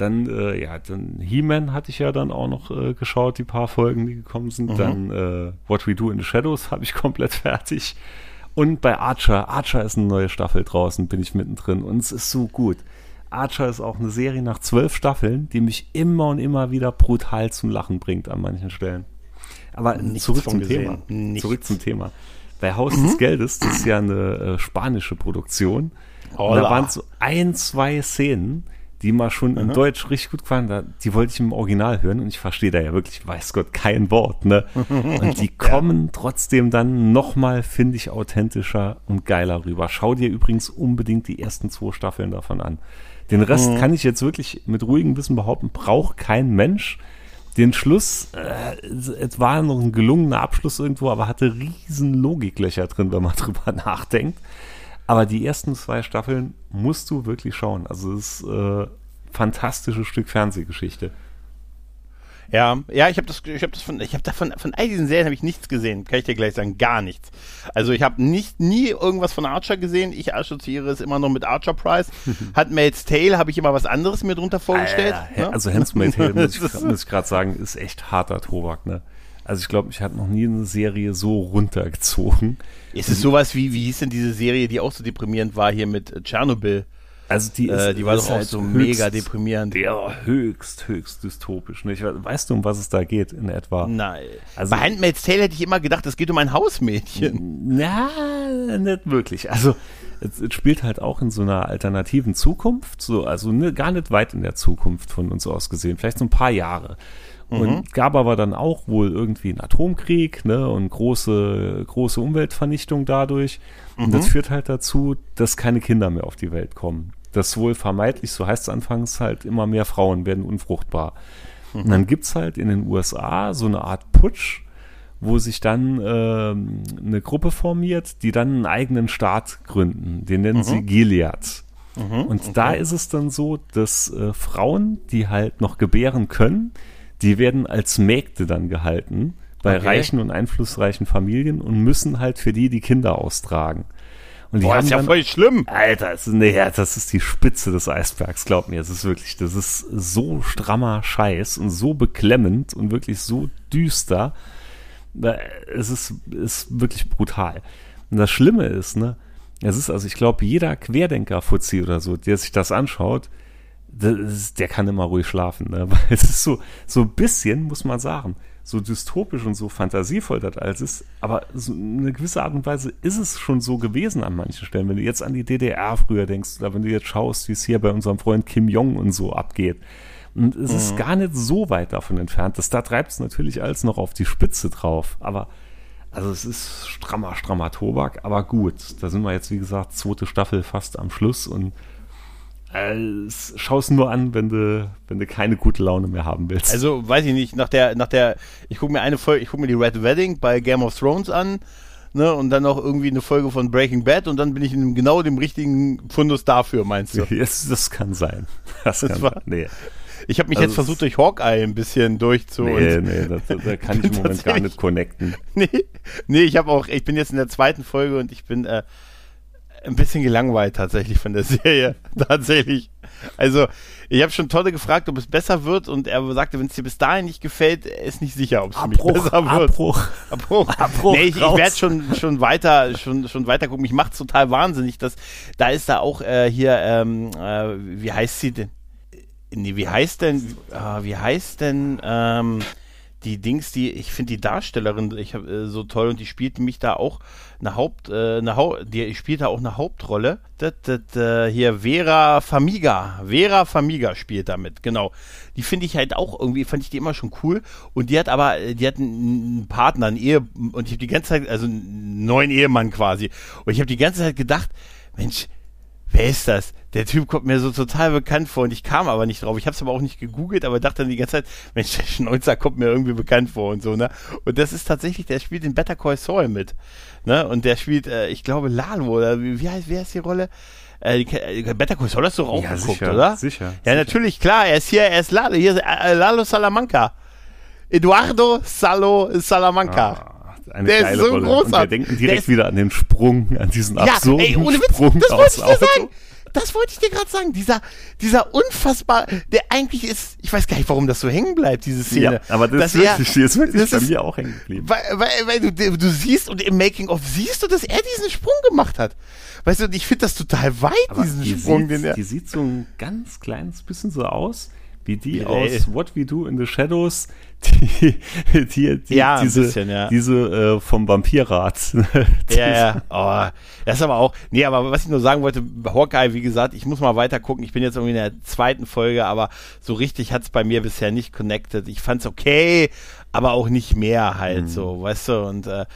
Dann, äh, ja, dann He-Man hatte ich ja dann auch noch äh, geschaut, die paar Folgen, die gekommen Mhm. sind. Dann äh, What We Do in the Shadows (laughs) habe ich komplett fertig. Und bei Archer, Archer ist eine neue Staffel draußen, bin ich mittendrin und es ist so gut. Archer ist auch eine Serie nach zwölf Staffeln, die mich immer und immer wieder brutal zum Lachen bringt an manchen Stellen. Aber Nichts zurück zum gesehen. Thema. Nichts. Zurück zum Thema. Bei Haus des Geldes, das ist ja eine äh, spanische Produktion. Da waren so ein, zwei Szenen, die mal schon in Deutsch richtig gut gefallen. Da, die wollte ich im Original hören und ich verstehe da ja wirklich, weiß Gott, kein Wort. Ne? (laughs) Und die kommen trotzdem dann nochmal, finde ich, authentischer und geiler rüber. Schau dir übrigens unbedingt die ersten zwei Staffeln davon an. Den Rest kann ich jetzt wirklich mit ruhigem Wissen behaupten, braucht kein Mensch. Den Schluss, äh, es war noch ein gelungener Abschluss irgendwo, aber hatte riesen Logiklöcher drin, wenn man (laughs) drüber nachdenkt. Aber die ersten zwei Staffeln musst du wirklich schauen. Also es ist äh, fantastisches Stück Fernsehgeschichte. Ja, ja, ich habe das, ich habe das von, ich habe davon, von all diesen Serien habe ich nichts gesehen, kann ich dir gleich sagen, gar nichts. Also ich habe nicht, nie irgendwas von Archer gesehen. Ich assoziiere es immer noch mit Archer Price. (laughs) Hat Maid's Tale, habe ich immer was anderes mir drunter vorgestellt. Alter, ne? Also Handmaid's Tale, muss (laughs) ich, muss ich gerade sagen, ist echt harter Tobak, ne? Also ich glaube, ich hatte noch nie eine Serie so runtergezogen. Ist es sowas wie, wie hieß denn diese Serie, die auch so deprimierend war hier mit äh, Tschernobyl? Also die, ist, Äh, die war doch auch halt so höchst- mega deprimierend. Ja, höchst, höchst dystopisch. Ne? Weißt du, um was es da geht in etwa? Nein. Also- Bei Handmaid's Tale hätte ich immer gedacht, es geht um ein Hausmädchen. Na, nicht wirklich. Also es, es spielt halt auch in so einer alternativen Zukunft, so, also ne, gar nicht weit in der Zukunft von uns aus gesehen, vielleicht so ein paar Jahre. Und gab aber dann auch wohl irgendwie einen Atomkrieg, ne, und große, große Umweltvernichtung dadurch. Und das führt halt dazu, dass keine Kinder mehr auf die Welt kommen. Das wohl vermeintlich, so heißt es anfangs halt, immer mehr Frauen werden unfruchtbar. Und dann gibt's halt in den USA so eine Art Putsch, wo sich dann ähm, eine Gruppe formiert, die dann einen eigenen Staat gründen. Den nennen sie Gilead. Und da ist es dann so, dass äh, Frauen, die halt noch gebären können, die werden als Mägde dann gehalten bei Okay. reichen und einflussreichen Familien und müssen halt für die die Kinder austragen. Und die Boah, haben ist ja dann, voll schlimm. Alter, ist, nee, das ist die Spitze des Eisbergs, glaub mir. Es ist wirklich, das ist so strammer Scheiß und so beklemmend und wirklich so düster. Da- Es ist, ist wirklich brutal. Und das Schlimme ist, ne, es ist also, ich glaube, jeder Querdenker-Fuzzi oder so, der sich das anschaut, ist, der kann immer ruhig schlafen, ne? (laughs) Weil es ist so, so ein bisschen, muss man sagen, so dystopisch und so fantasievoll das alles ist, aber so eine gewisse Art und Weise ist es schon so gewesen an manchen Stellen. Wenn du jetzt an die DDR früher denkst, oder wenn du jetzt schaust, wie es hier bei unserem Freund Kim Jong und so abgeht. Und es ist gar nicht so weit davon entfernt. Das, da treibt es natürlich alles noch auf die Spitze drauf. Aber, also es ist strammer, strammer Tobak, aber gut. Da sind wir jetzt, wie gesagt, zweite Staffel fast am Schluss und äh, schau es nur an, wenn du, wenn du keine gute Laune mehr haben willst. Also, weiß ich nicht, nach der, nach der, ich gucke mir eine Folge, ich gucke mir die Red Wedding bei Game of Thrones an, ne, und dann noch irgendwie eine Folge von Breaking Bad und dann bin ich in genau dem richtigen Fundus dafür, meinst du? Yes, das kann sein. Das, Das kann war- sein. Nee, Ich habe mich Also jetzt versucht, durch Hawkeye ein bisschen durchzu nee, nee da, kann (laughs) ich im Moment gar nicht connecten. nee, nee, ich habe auch, ich bin jetzt in der zweiten Folge und ich bin äh, ein bisschen gelangweilt tatsächlich von der (laughs) Serie. tatsächlich. Also, ich habe schon Tolle gefragt, ob es besser wird und er sagte, wenn es dir bis dahin nicht gefällt, ist nicht sicher, ob es für mich besser wird. Abbruch. Abbruch. Abbruch, nee, ich, ich werde schon, schon weiter, schon, schon weiter gucken. Mich macht's total wahnsinnig, dass, da ist da auch äh, hier, ähm, äh, wie heißt sie denn? Nee, wie heißt denn, äh, wie heißt denn, ähm, die Dings, die, ich finde die Darstellerin ich hab, äh, so toll und die spielt mich da auch eine Haupt, äh, eine Hau die spielt da auch eine Hauptrolle. Das, das, äh, hier Vera Famiga, Vera Famiga spielt damit, genau. Die finde ich halt auch irgendwie, fand ich die immer schon cool und die hat aber, äh, die hat einen Partner, einen Ehe und ich habe die ganze Zeit, also einen neuen Ehemann quasi und ich habe die ganze Zeit gedacht, Mensch, wer ist das? Der Typ kommt mir so total bekannt vor und ich kam aber nicht drauf. Ich habe es aber auch nicht gegoogelt, aber dachte dann die ganze Zeit, Mensch, der Schnäuzer kommt mir irgendwie bekannt vor und so, ne? Und das ist tatsächlich, der spielt in Better Call Saul mit, ne? Und der spielt, äh, ich glaube, Lalo oder wie, wie heißt, wer ist die Rolle? Äh, äh, Better Call Saul hast du auch Ja, geguckt, sicher, oder? sicher, Ja, sicher. natürlich, klar, er ist hier, er ist Lalo, hier ist äh, Lalo Salamanca. Eduardo Salo Salamanca. Ah, eine Der ist geile so Rolle. Und wir großartig. denken direkt ist- wieder an den Sprung, an diesen Ja, absurden ey, ohne Witz, Sprung das aus wollte ich dir sagen. Das wollte ich dir gerade sagen. Dieser, dieser unfassbar, der eigentlich ist, ich weiß gar nicht, warum das so hängen bleibt, diese Szene. Ja, aber das, ist er- wirklich, die ist wirklich das bei ist- mir auch hängen geblieben. Weil, weil, weil du, du siehst und im Making-of siehst du, dass er diesen Sprung gemacht hat. Weißt du, und ich finde das total weit, Aber diesen die Sprung, sieht, den er. die sieht so ein ganz kleines bisschen so aus, wie die aus What We Do in the Shadows, (laughs) die, die, die Ja, diese, bisschen, ja. diese äh, vom Vampirrat. (laughs) Ja, ja. Oh, das ist aber auch. Nee, aber was ich nur sagen wollte, Hawkeye, wie gesagt, ich muss mal weiter gucken. Ich bin jetzt irgendwie in der zweiten Folge, aber so richtig hat es bei mir bisher nicht connected. Ich fand's okay, aber auch nicht mehr halt Mhm. so, weißt du, und, äh,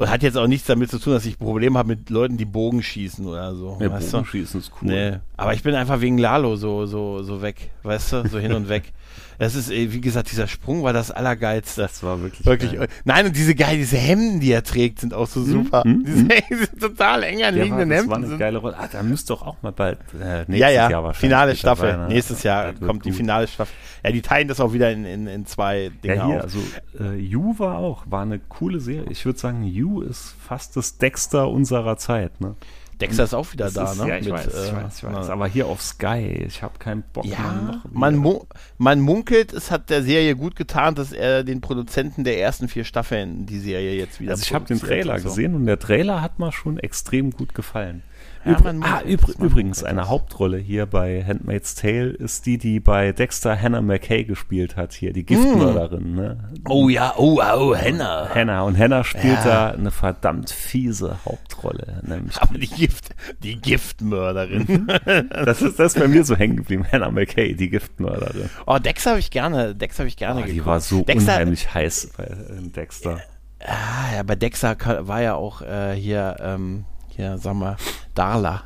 und hat jetzt auch nichts damit zu tun, dass ich Probleme habe mit Leuten, die Bogen schießen oder so. Ja, weißt du? Bogenschießen ist cool. Nee, aber ich bin einfach wegen Lalo so, so, so weg, weißt du, so hin und weg. (laughs) Das ist, wie gesagt, dieser Sprung war das Allergeilste. Das war wirklich. Wirklich. geil. Nein, und diese geil, diese Hemden, die er trägt, sind auch so super. mhm, diese, (laughs) diese total eng Ja, war, anliegenden das war Hemden eine sind. geile Rolle. Ah, da müsste doch auch mal bald äh, nächstes Ja, ja, Jahr wahrscheinlich. finale Staffel. dabei, ne? Nächstes Jahr kommt die gut. finale Staffel. Ja, die teilen das auch wieder in, in, in zwei Dinge Ja, hier, auf. also äh, You war auch, war eine coole Serie. Ich würde sagen, You ist fast das Dexter unserer Zeit, ne? Dexter ist auch wieder Das da, ist, ne? Ja, ich Mit, weiß, ich äh, weiß, ich weiß. na- Aber hier auf Sky, ich habe keinen Bock mehr Ja, man, mu man munkelt, es hat der Serie gut getan, dass er den Produzenten der ersten vier Staffeln die Serie jetzt wieder also ich habe den Trailer so. gesehen und der Trailer hat mir schon extrem gut gefallen. Ja, Übr- ah, übr übrigens, eine. Hauptrolle hier bei Handmaid's Tale ist die, die bei Dexter Hannah McKay gespielt hat, hier, die Giftmörderin. Ne? Oh ja, oh, oh, Henna. Hannah. Und Hannah spielt Ja. da eine verdammt fiese Hauptrolle. Nämlich Aber die Gift, die Giftmörderin. (laughs) das, ist, das ist bei mir so hängen geblieben. Hannah McKay, die Giftmörderin. oh, Dex habe ich gerne, Dex habe ich gerne Oh, die geguckt. war so Dexter, unheimlich heiß bei äh, Dexter. Ah, ja, bei Dexter war ja auch äh, hier, ähm, hier, sag mal, Darla.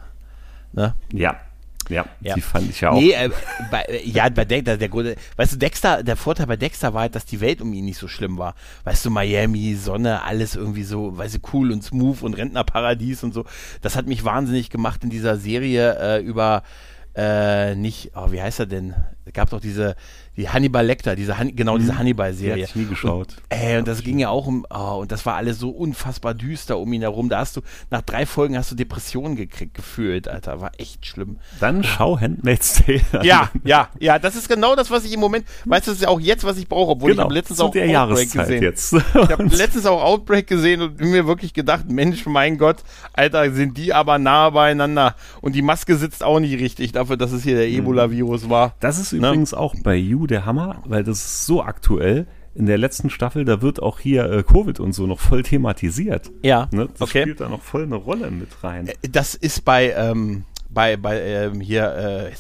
Ne? Ja. Ja, Ja. die fand ich ja auch. Nee, äh, bei, äh, ja, bei Dexter, der gute, weißt du, Dexter, der Vorteil bei Dexter war halt, dass die Welt um ihn nicht so schlimm war. Weißt du, Miami, Sonne, alles irgendwie so, weißt du, cool und smooth und Rentnerparadies und so. Das hat mich wahnsinnig gemacht in dieser Serie äh, über, äh, nicht, oh, wie heißt er denn? Es gab doch diese, die Hannibal Lecter, diese, Han genau, diese die Hannibal-Serie. hatte ich nie geschaut. Ey, und das ging ja auch um, oh, und das war alles so unfassbar düster um ihn herum. Da hast du, nach drei Folgen hast du Depressionen gekriegt, gefühlt, Alter. War echt schlimm. Dann schau Handmaid's Tale an. Ja, ja, ja, das ist genau das, was ich im Moment, weißt du, das ist ja auch jetzt, was ich brauche, obwohl ich genau. habe letztens auch der Outbreak Jahreszeit gesehen. jetzt. Ich habe (laughs) letztens auch Outbreak gesehen und mir wirklich gedacht, Mensch, mein Gott, Alter, sind die aber nah beieinander. Und die Maske sitzt auch nicht richtig dafür, dass es hier der Ebola-Virus war. Das ist Ne? übrigens auch bei You der Hammer, weil das ist so aktuell. In der letzten Staffel, da wird auch hier äh, Covid und so noch voll thematisiert. Ja, Ne? Das okay. spielt da noch voll eine Rolle mit rein. Das ist bei, ähm, bei, bei ähm, hier, äh, äh,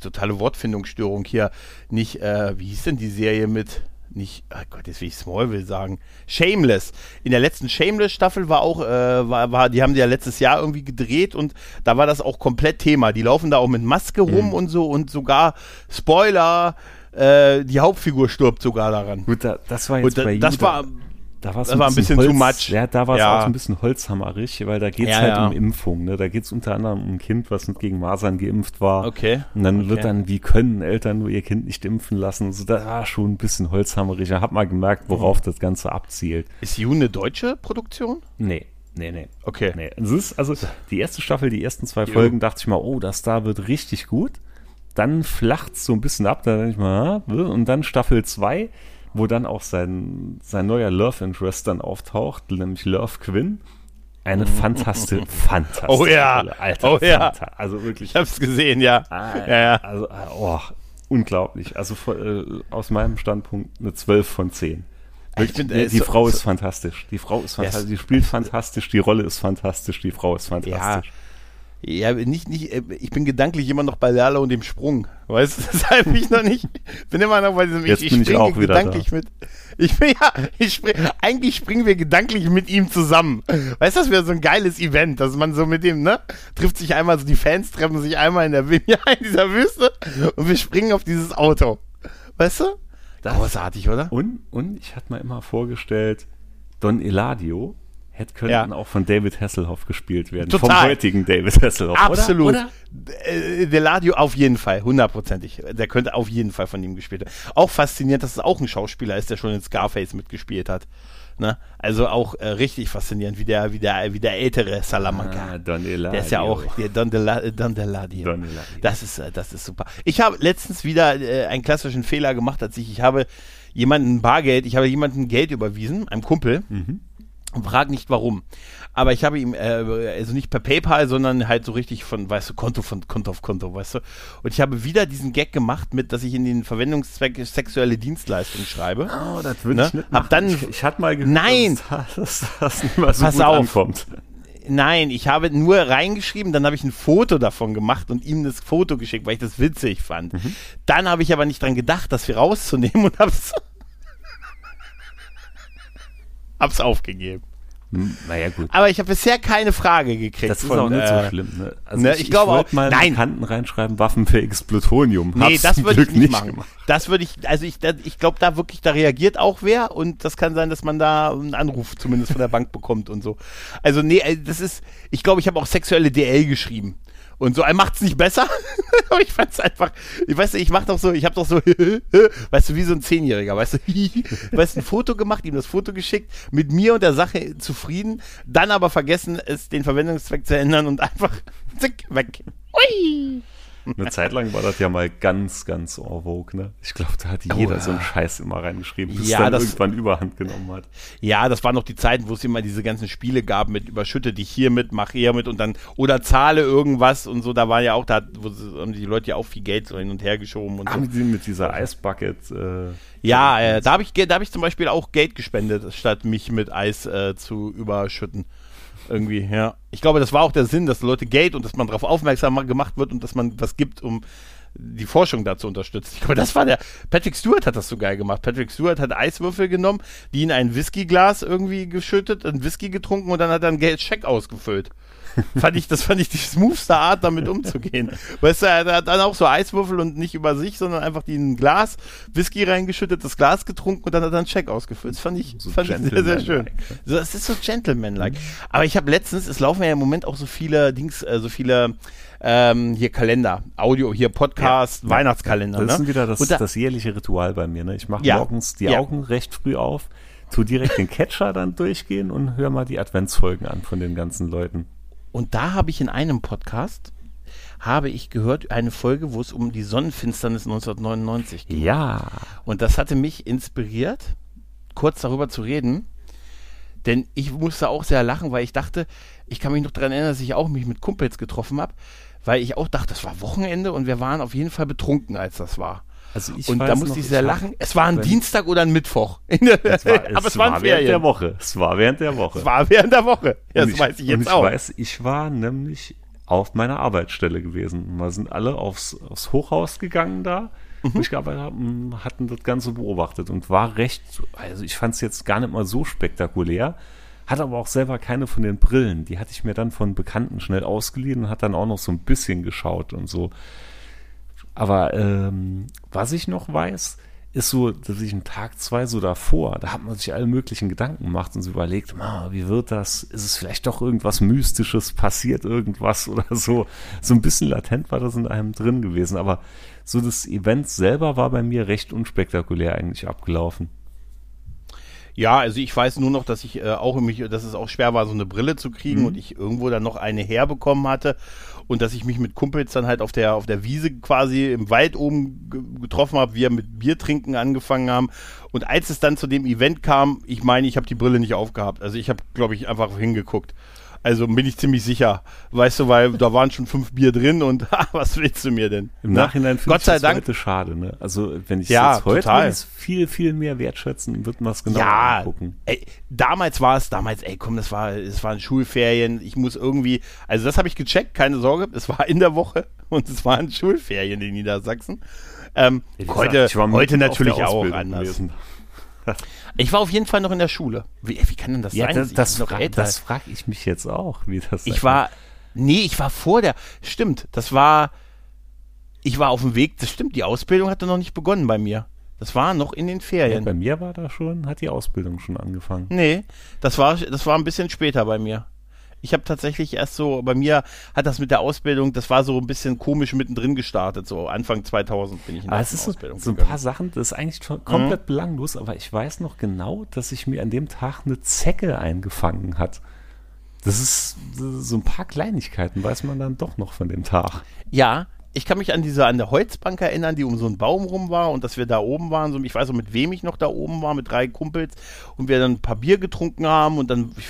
totale Wortfindungsstörung hier, nicht, äh, wie hieß denn die Serie mit, nicht, oh Gott, jetzt will ich Smallville sagen, Shameless. In der letzten Shameless-Staffel war auch, äh, war, war, die haben die ja letztes Jahr irgendwie gedreht und da war das auch komplett Thema. Die laufen da auch mit Maske rum Mhm. und so und sogar, Spoiler, äh, die Hauptfigur stirbt sogar daran. Gut, da, das war jetzt Und da, bei You, das war, da war's das war ein bisschen too much. Ja, da war es Ja. auch ein bisschen holzhammerig, weil da geht es Ja, halt ja. um Impfung. Ne? Da geht es unter anderem um ein Kind, was nicht gegen Masern geimpft war. okay. Und dann wird Okay. dann, wie können Eltern nur ihr Kind nicht impfen lassen? So, da war schon ein bisschen holzhammerig. Ich hab mal gemerkt, Mhm. worauf das Ganze abzielt. Ist You eine deutsche Produktion? Nee, nee, nee. Okay. Nee, es ist, also die erste Staffel, die ersten zwei Folgen, dachte ich mal, oh, das da wird richtig gut. Dann flacht es so ein bisschen ab, da denke ich mal, und dann Staffel 2, wo dann auch sein, sein neuer Love Interest dann auftaucht, nämlich Love Quinn. Eine fantastische, fantastische (laughs) Oh ja. Alter, Oh ja. Also wirklich, Ich hab's gesehen, ja. ah, ja, ja. also, ah, oh, unglaublich. Also äh, aus meinem Standpunkt eine 12 von 10. Ich find, die äh, die so- Frau so- ist fantastisch. Die Frau ist fantastisch. es- Die spielt fantastisch. Die Rolle ist fantastisch. Die Frau ist fantastisch. Ja, nicht, nicht, äh, ich bin gedanklich immer noch bei Lala und dem Sprung. Weißt du, deshalb bin ich noch nicht, bin immer noch bei diesem, Jetzt bin ich springe auch wieder gedanklich mit. Ich bin (laughs) ja, ich spring, eigentlich springen wir gedanklich mit ihm zusammen. Weißt du, das wäre so ein geiles Event, dass man so mit dem, ne, trifft sich einmal, so die Fans treffen sich einmal in der, (laughs) ja, in dieser Wüste und wir springen auf dieses Auto. Weißt du? Das- Großartig, oder? Und, und ich hatte mir immer vorgestellt, Don Eladio hätte könnten Ja. auch von David Hasselhoff gespielt werden. Total. Vom heutigen David Hasselhoff. Absolut. Oder? Äh, Deladio auf jeden Fall, hundertprozentig. Der könnte auf jeden Fall von ihm gespielt werden. Auch faszinierend, dass es auch ein Schauspieler ist, der schon in Scarface mitgespielt hat. Ne? Also auch äh, richtig faszinierend, wie der, wie der, wie der ältere Salamanca. Ah, Don Eladio. der ist ja auch der Don, Dela, Don Deladio. Don Eladio. Das ist, äh, das ist super. Ich habe letztens wieder äh, einen klassischen Fehler gemacht, als ich, ich habe jemanden Bargeld, ich habe jemanden Geld überwiesen, einem Kumpel, Mhm. Und frag nicht warum. Aber ich habe ihm, äh, also nicht per PayPal, sondern halt so richtig von, weißt du, Konto von Konto auf Konto, weißt du. Und ich habe wieder diesen Gag gemacht mit, dass ich in den Verwendungszweck sexuelle Dienstleistungen schreibe. Oh, das würde Ne? ich nicht Hab machen. dann- ich, ich hatte mal gehört, Nein! dass, das (laughs) nicht mal so Pass gut auf. ankommt. Nein, ich habe nur reingeschrieben, dann habe ich ein Foto davon gemacht und ihm das Foto geschickt, weil ich das witzig fand. Mhm. Dann habe ich aber nicht dran gedacht, das wir rauszunehmen (laughs) und hab's, hab's aufgegeben. Hm, Naja, gut. Aber ich habe bisher keine Frage gekriegt. Das ist von, auch nicht äh, so schlimm. Ne? Also ne, ich glaube wollte auch- mal in nein. Bekannten reinschreiben, waffenfähiges Plutonium. Nee, Hab's das würde ich nicht machen. gemacht. Das würde ich, also ich, da- ich glaube da wirklich, da reagiert auch wer und das kann sein, dass man da einen Anruf zumindest von der Bank bekommt und so. Also nee, äh, das ist, ich glaube, ich habe auch sexuelle DL geschrieben. Und so, er macht's nicht besser. (laughs) Aber ich fand's einfach, ich weiß ich mach doch so, ich habe doch so, (laughs) weißt du, wie so ein Zehnjähriger, weißt du, (laughs) weißt du, ein Foto gemacht, ihm das Foto geschickt, mit mir und der Sache zufrieden, dann aber vergessen, es den Verwendungszweck zu ändern und einfach zick, weg. Ui. Eine Zeit lang war das ja mal ganz, ganz en vogue, ne? Ich glaube, da hat Oh, jeder ja. so einen Scheiß immer reingeschrieben, bis Ja, dann das- irgendwann Überhand genommen hat. Ja, das waren noch die Zeiten, wo es immer diese ganzen Spiele gab mit überschütte dich hiermit, mach hiermit und dann oder zahle irgendwas und so. Da war ja auch, da haben die Leute ja auch viel Geld so hin und her geschoben und so. Haben sie mit dieser Eisbucket, äh, Ja, äh, da habe ich, da hab ich zum Beispiel auch Geld gespendet, statt mich mit Eis äh, zu überschütten. Irgendwie, ja. Ich glaube, das war auch der Sinn, dass Leute Geld und dass man darauf aufmerksam gemacht wird und dass man was gibt, um die Forschung dazu unterstützen. Ich glaube, das war der. Patrick Stewart hat das so geil gemacht. Patrick Stewart hat Eiswürfel genommen, die in ein Whiskyglas irgendwie geschüttet, ein Whisky getrunken und dann hat er einen Geldscheck ausgefüllt. Fand ich, das fand ich die smoothste Art, damit umzugehen. Weißt du, er hat dann auch so Eiswürfel und nicht über sich, sondern einfach die in ein Glas, Whisky reingeschüttet, das Glas getrunken und dann hat er einen Check ausgefüllt. Das fand ich, So fand ich sehr, sehr schön. So, es ist so Gentleman-like. Aber ich habe letztens, es laufen ja im Moment auch so viele Dings, äh, so viele ähm, hier Kalender, Audio, hier Podcast, Ja. Weihnachtskalender. Das ist ne? wieder das, da- das jährliche Ritual bei mir. Ne? Ich mache Ja. morgens die Ja. Augen recht früh auf, tu direkt den Catcher dann durchgehen und hör mal die Adventsfolgen an von den ganzen Leuten. Und da habe ich in einem Podcast, habe ich gehört, eine Folge, wo es um die Sonnenfinsternis 1999 ging. Ja. Und das hatte mich inspiriert, kurz darüber zu reden. Denn ich musste auch sehr lachen, weil ich dachte, ich kann mich noch daran erinnern, dass ich auch mich mit Kumpels getroffen habe, weil ich auch dachte, das war Wochenende und wir waren auf jeden Fall betrunken, als das war. Also ich und da musste noch, ich sehr lachen. Es war ein Dienstag oder ein Mittwoch. (laughs) Es war, Aber es war während der. Woche. Es war während der Woche. Es war während der Woche. Ja, das weiß ich und jetzt ich auch. weiß, ich war nämlich auf meiner Arbeitsstelle gewesen. Wir sind alle aufs, aufs Hochhaus gegangen da, Mhm. wo ich gearbeitet habe, und hatten das Ganze beobachtet und war recht, also ich fand es jetzt gar nicht mal so spektakulär, hatte aber auch selber keine von den Brillen. Die hatte ich mir dann von Bekannten schnell ausgeliehen und hat dann auch noch so ein bisschen geschaut und so. Aber ähm, was ich noch weiß, ist so, dass ich einen Tag, zwei so davor, da hat man sich alle möglichen Gedanken gemacht und so überlegt, wie wird das? Ist es vielleicht doch irgendwas Mystisches, passiert irgendwas oder so? So ein bisschen latent war das in einem drin gewesen, aber so das Event selber war bei mir recht unspektakulär eigentlich abgelaufen. Ja, also ich weiß nur noch, dass ich äh, auch mich, dass es auch schwer war, so eine Brille zu kriegen Mhm. und ich irgendwo dann noch eine herbekommen hatte und dass ich mich mit Kumpels dann halt auf der auf der Wiese quasi im Wald oben ge- getroffen habe, wir mit Bier trinken angefangen haben und als es dann zu dem Event kam, ich meine, ich habe die Brille nicht aufgehabt. Also ich habe, glaube ich, einfach hingeguckt. Also bin ich ziemlich sicher, weißt du, weil da waren schon fünf Bier drin und (laughs) was willst du mir denn? Im Ne? Nachhinein finde Gott ich sei das Dank heute schade. Ne? Also wenn ich Ja, jetzt heute total. viel, viel mehr wertschätzen, wird man es genau ja, angucken. ey, damals war es, damals, ey, komm, das war, es waren Schulferien. Ich muss irgendwie, also das habe ich gecheckt, keine Sorge. Es war in der Woche (laughs) und es waren Schulferien in Niedersachsen. Ähm, heute, heute natürlich auch anders. gewesen. Ich war auf jeden Fall noch in der Schule. Wie, wie kann denn das Ja, sein? das, das, fra das frage ich mich jetzt auch, wie das ich war, nee, ich war vor der, stimmt, das war, ich war auf dem Weg, das stimmt, die Ausbildung hatte noch nicht begonnen bei mir. Das war noch in den Ja, Ferien. bei mir war da schon, hat die Ausbildung schon angefangen. Nee, das war, das war ein bisschen später bei mir. Ich habe tatsächlich erst so, bei mir hat das mit der Ausbildung, das war so ein bisschen komisch mittendrin gestartet, so Anfang 2000 bin ich in Aber der es ist so, Ausbildung so ein gegangen. paar Sachen, das ist eigentlich schon komplett Mhm. belanglos, aber ich weiß noch genau, dass ich mir an dem Tag eine Zecke eingefangen hat. Das ist das ist so ein paar Kleinigkeiten, weiß man dann doch noch von dem Tag. Ja, ich kann mich an diese, an der Holzbank erinnern, die um so einen Baum rum war und dass wir da oben waren. So, ich weiß auch, mit wem ich noch da oben war, mit drei Kumpels und wir dann ein paar Bier getrunken haben und dann, ich,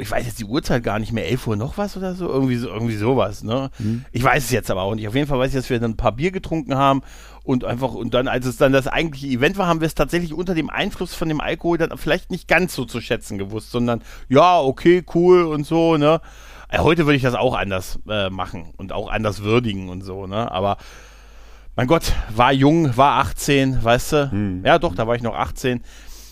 ich weiß jetzt die Uhrzeit gar nicht mehr, 11 Uhr noch was oder so, irgendwie, so, irgendwie sowas, ne? Mhm. Ich weiß es jetzt aber auch nicht. Auf jeden Fall weiß ich, dass wir dann ein paar Bier getrunken haben und einfach, und dann, als es dann das eigentliche Event war, haben wir es tatsächlich unter dem Einfluss von dem Alkohol dann vielleicht nicht ganz so zu schätzen gewusst, sondern, ja, okay, cool und so, ne? Heute würde ich das auch anders äh, machen und auch anders würdigen und so, ne? Aber mein Gott, war jung, war 18, weißt du? Hm. Ja, doch, da war ich noch 18.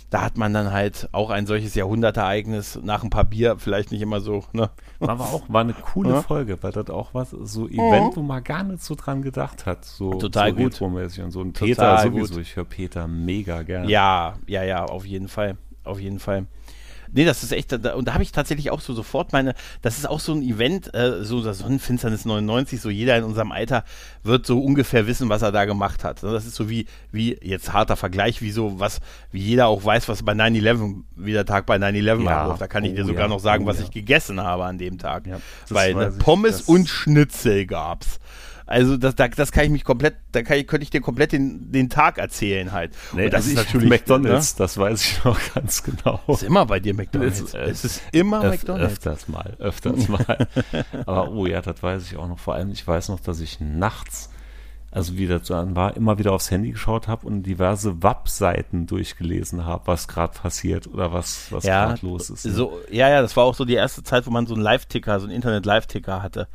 Da hat man dann halt auch ein solches Jahrhundertereignis nach ein paar Bier vielleicht nicht immer so, ne? War aber auch, war eine coole ja. Folge, weil das auch was, so Event, mhm. wo man gar nicht so dran gedacht hat. So, Total so gut. Und so ein Peter sowieso. Gut. Ich höre Peter mega gerne. Ja, ja, ja, auf jeden Fall. Auf jeden Fall. Nee, das ist echt, da, und da habe ich tatsächlich auch so sofort meine, das ist auch so ein Event, äh, so das Sonnenfinsternis 99, so jeder in unserem Alter wird so ungefähr wissen, was er da gemacht hat. Das ist so wie, wie jetzt harter Vergleich, wie so was, wie jeder auch weiß, was bei 9-11, wie der Tag bei 9-11 ja. abläuft. Da kann ich oh, dir sogar ja. noch sagen, oh, was ja. ich gegessen habe an dem Tag. Ja, Weil ne, Pommes und Schnitzel gab's. Also das, da, das kann ich mich komplett, da kann ich, könnte ich dir komplett den, den Tag erzählen halt. Nee, und das ist natürlich McDonalds, ne? das weiß ich noch ganz genau. Es ist immer bei dir McDonalds. Es, es ist immer öf McDonalds. Öfters mal, öfters mal. (laughs) Aber oh ja, das weiß ich auch noch. Vor allem, ich weiß noch, dass ich nachts also wie das dann war, immer wieder aufs Handy geschaut habe und diverse WAP-Seiten durchgelesen habe, was gerade passiert oder was, was ja, gerade los ist. Ne? So, ja, ja, das war auch so die erste Zeit, wo man so einen Live-Ticker, so einen Internet-Live-Ticker hatte.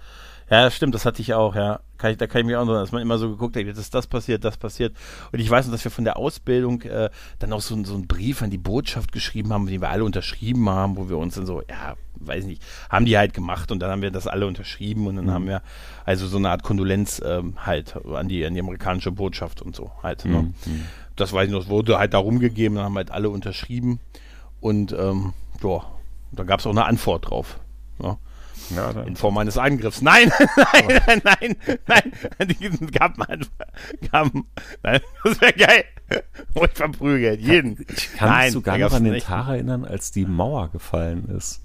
Ja, stimmt, das hatte ich auch, ja. Kann ich, da kann ich mich auch noch, dass man immer so geguckt hat, jetzt ist das passiert, das passiert. Und ich weiß noch, dass wir von der Ausbildung äh, dann auch so, so einen Brief an die Botschaft geschrieben haben, den wir alle unterschrieben haben, wo wir uns dann so, ja, weiß nicht, haben die halt gemacht und dann haben wir das alle unterschrieben und dann mhm. haben wir also so eine Art Kondolenz ähm, halt an die, an die amerikanische Botschaft und so halt. Ne? Mhm. Ne? Das weiß ich noch, das wurde halt darum gegeben, dann haben halt alle unterschrieben und ähm, ja, da gab es auch eine Antwort drauf. Ja. Ja, in Form eines Angriffs. Nein, (laughs) nein, nein, nein, nein. Die gab man, gaben, nein, das wäre geil. Oh, ich verprügelt jeden. Ich kann nein, mich sogar noch an den nicht. Tag erinnern, als die Mauer gefallen ist.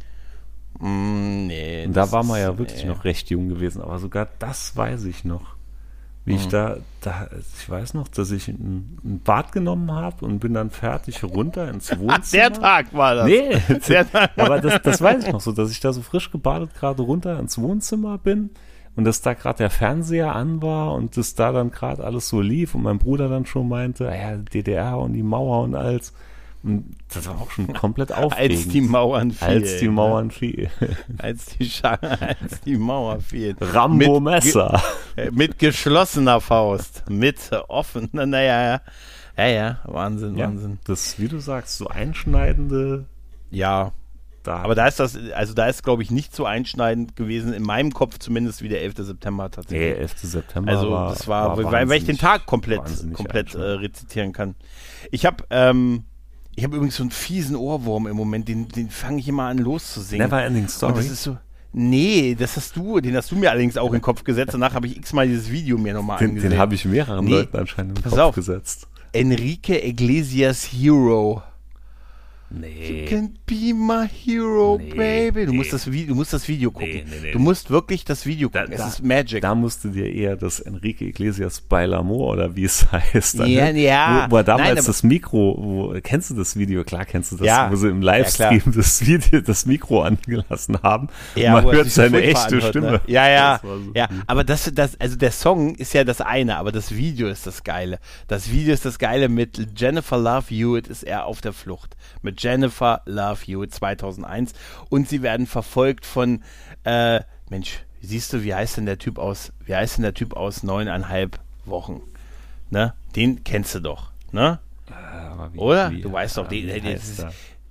Mm, nee. Und da war man ja wirklich nee. noch recht jung gewesen, aber sogar das weiß ich noch wie ich mhm. da, da, ich weiß noch, dass ich ein, ein Bad genommen habe und bin dann fertig runter ins (laughs) Wohnzimmer. der Tag war das. Nee, (laughs) der (laughs) Tag aber das, das weiß ich noch so, dass ich da so frisch gebadet gerade runter ins Wohnzimmer bin und dass da gerade der Fernseher an war und dass da dann gerade alles so lief und mein Bruder dann schon meinte, ah ja, DDR und die Mauer und alles. Und das war auch schon komplett aufregend. (laughs) Als die Mauern fielen. (laughs) Als die Mauern fielen. als, die als die Mauer fielen. Rambo Messer. Mit, mit geschlossener Faust. Mit offener, naja, ja, ja, Wahnsinn, ja, Wahnsinn. Das, wie du sagst, so einschneidende. Ja. Da. Aber da ist das, also da ist, glaube ich, nicht so einschneidend gewesen, in meinem Kopf zumindest wie der 11. September tatsächlich. Der 11. September. Also das war, war weil, weil ich den Tag komplett, komplett äh, rezitieren kann. Ich habe ähm, ich habe übrigens so einen fiesen Ohrwurm im Moment, den, den fange ich immer an loszusingen. Never Ending Story. Und das ist so. Nee, das hast du, den hast du mir allerdings auch in den Kopf gesetzt. Danach habe ich x-mal dieses Video mir nochmal angesehen. Den habe ich mehreren nee, Leuten anscheinend in den Kopf auf. gesetzt. Enrique Iglesias Hero. Nee. You can be my hero, nee, baby. Du, nee. musst das du musst das Video gucken. Nee, du musst wirklich das Video gucken. Da, es da, ist Magic. Da musst du dir eher das Enrique Iglesias Bailamo oder wie es (laughs) heißt. Dann, ja, ja. Wo, wo er damals Nein, das Mikro, wo, kennst du das Video? Klar kennst du das, ja, wo sie im Livestream ja, das Video, das Mikro angelassen haben. Ja, und man hört seine echte anhört, Stimme. Ne? Ja, ja. So ja, aber das, das, also der Song ist ja das eine, aber das Video ist das Geile. Das Video ist das Geile mit Jennifer Love Hewitt ist er auf der Flucht. Mit Jennifer Love You 2001 und sie werden verfolgt von, äh, Mensch, siehst du, wie heißt denn der Typ aus, wie heißt denn der Typ aus neuneinhalb Wochen? Ne? Den kennst du doch, ne? Wie, Oder? Wie, du weißt doch, den, den,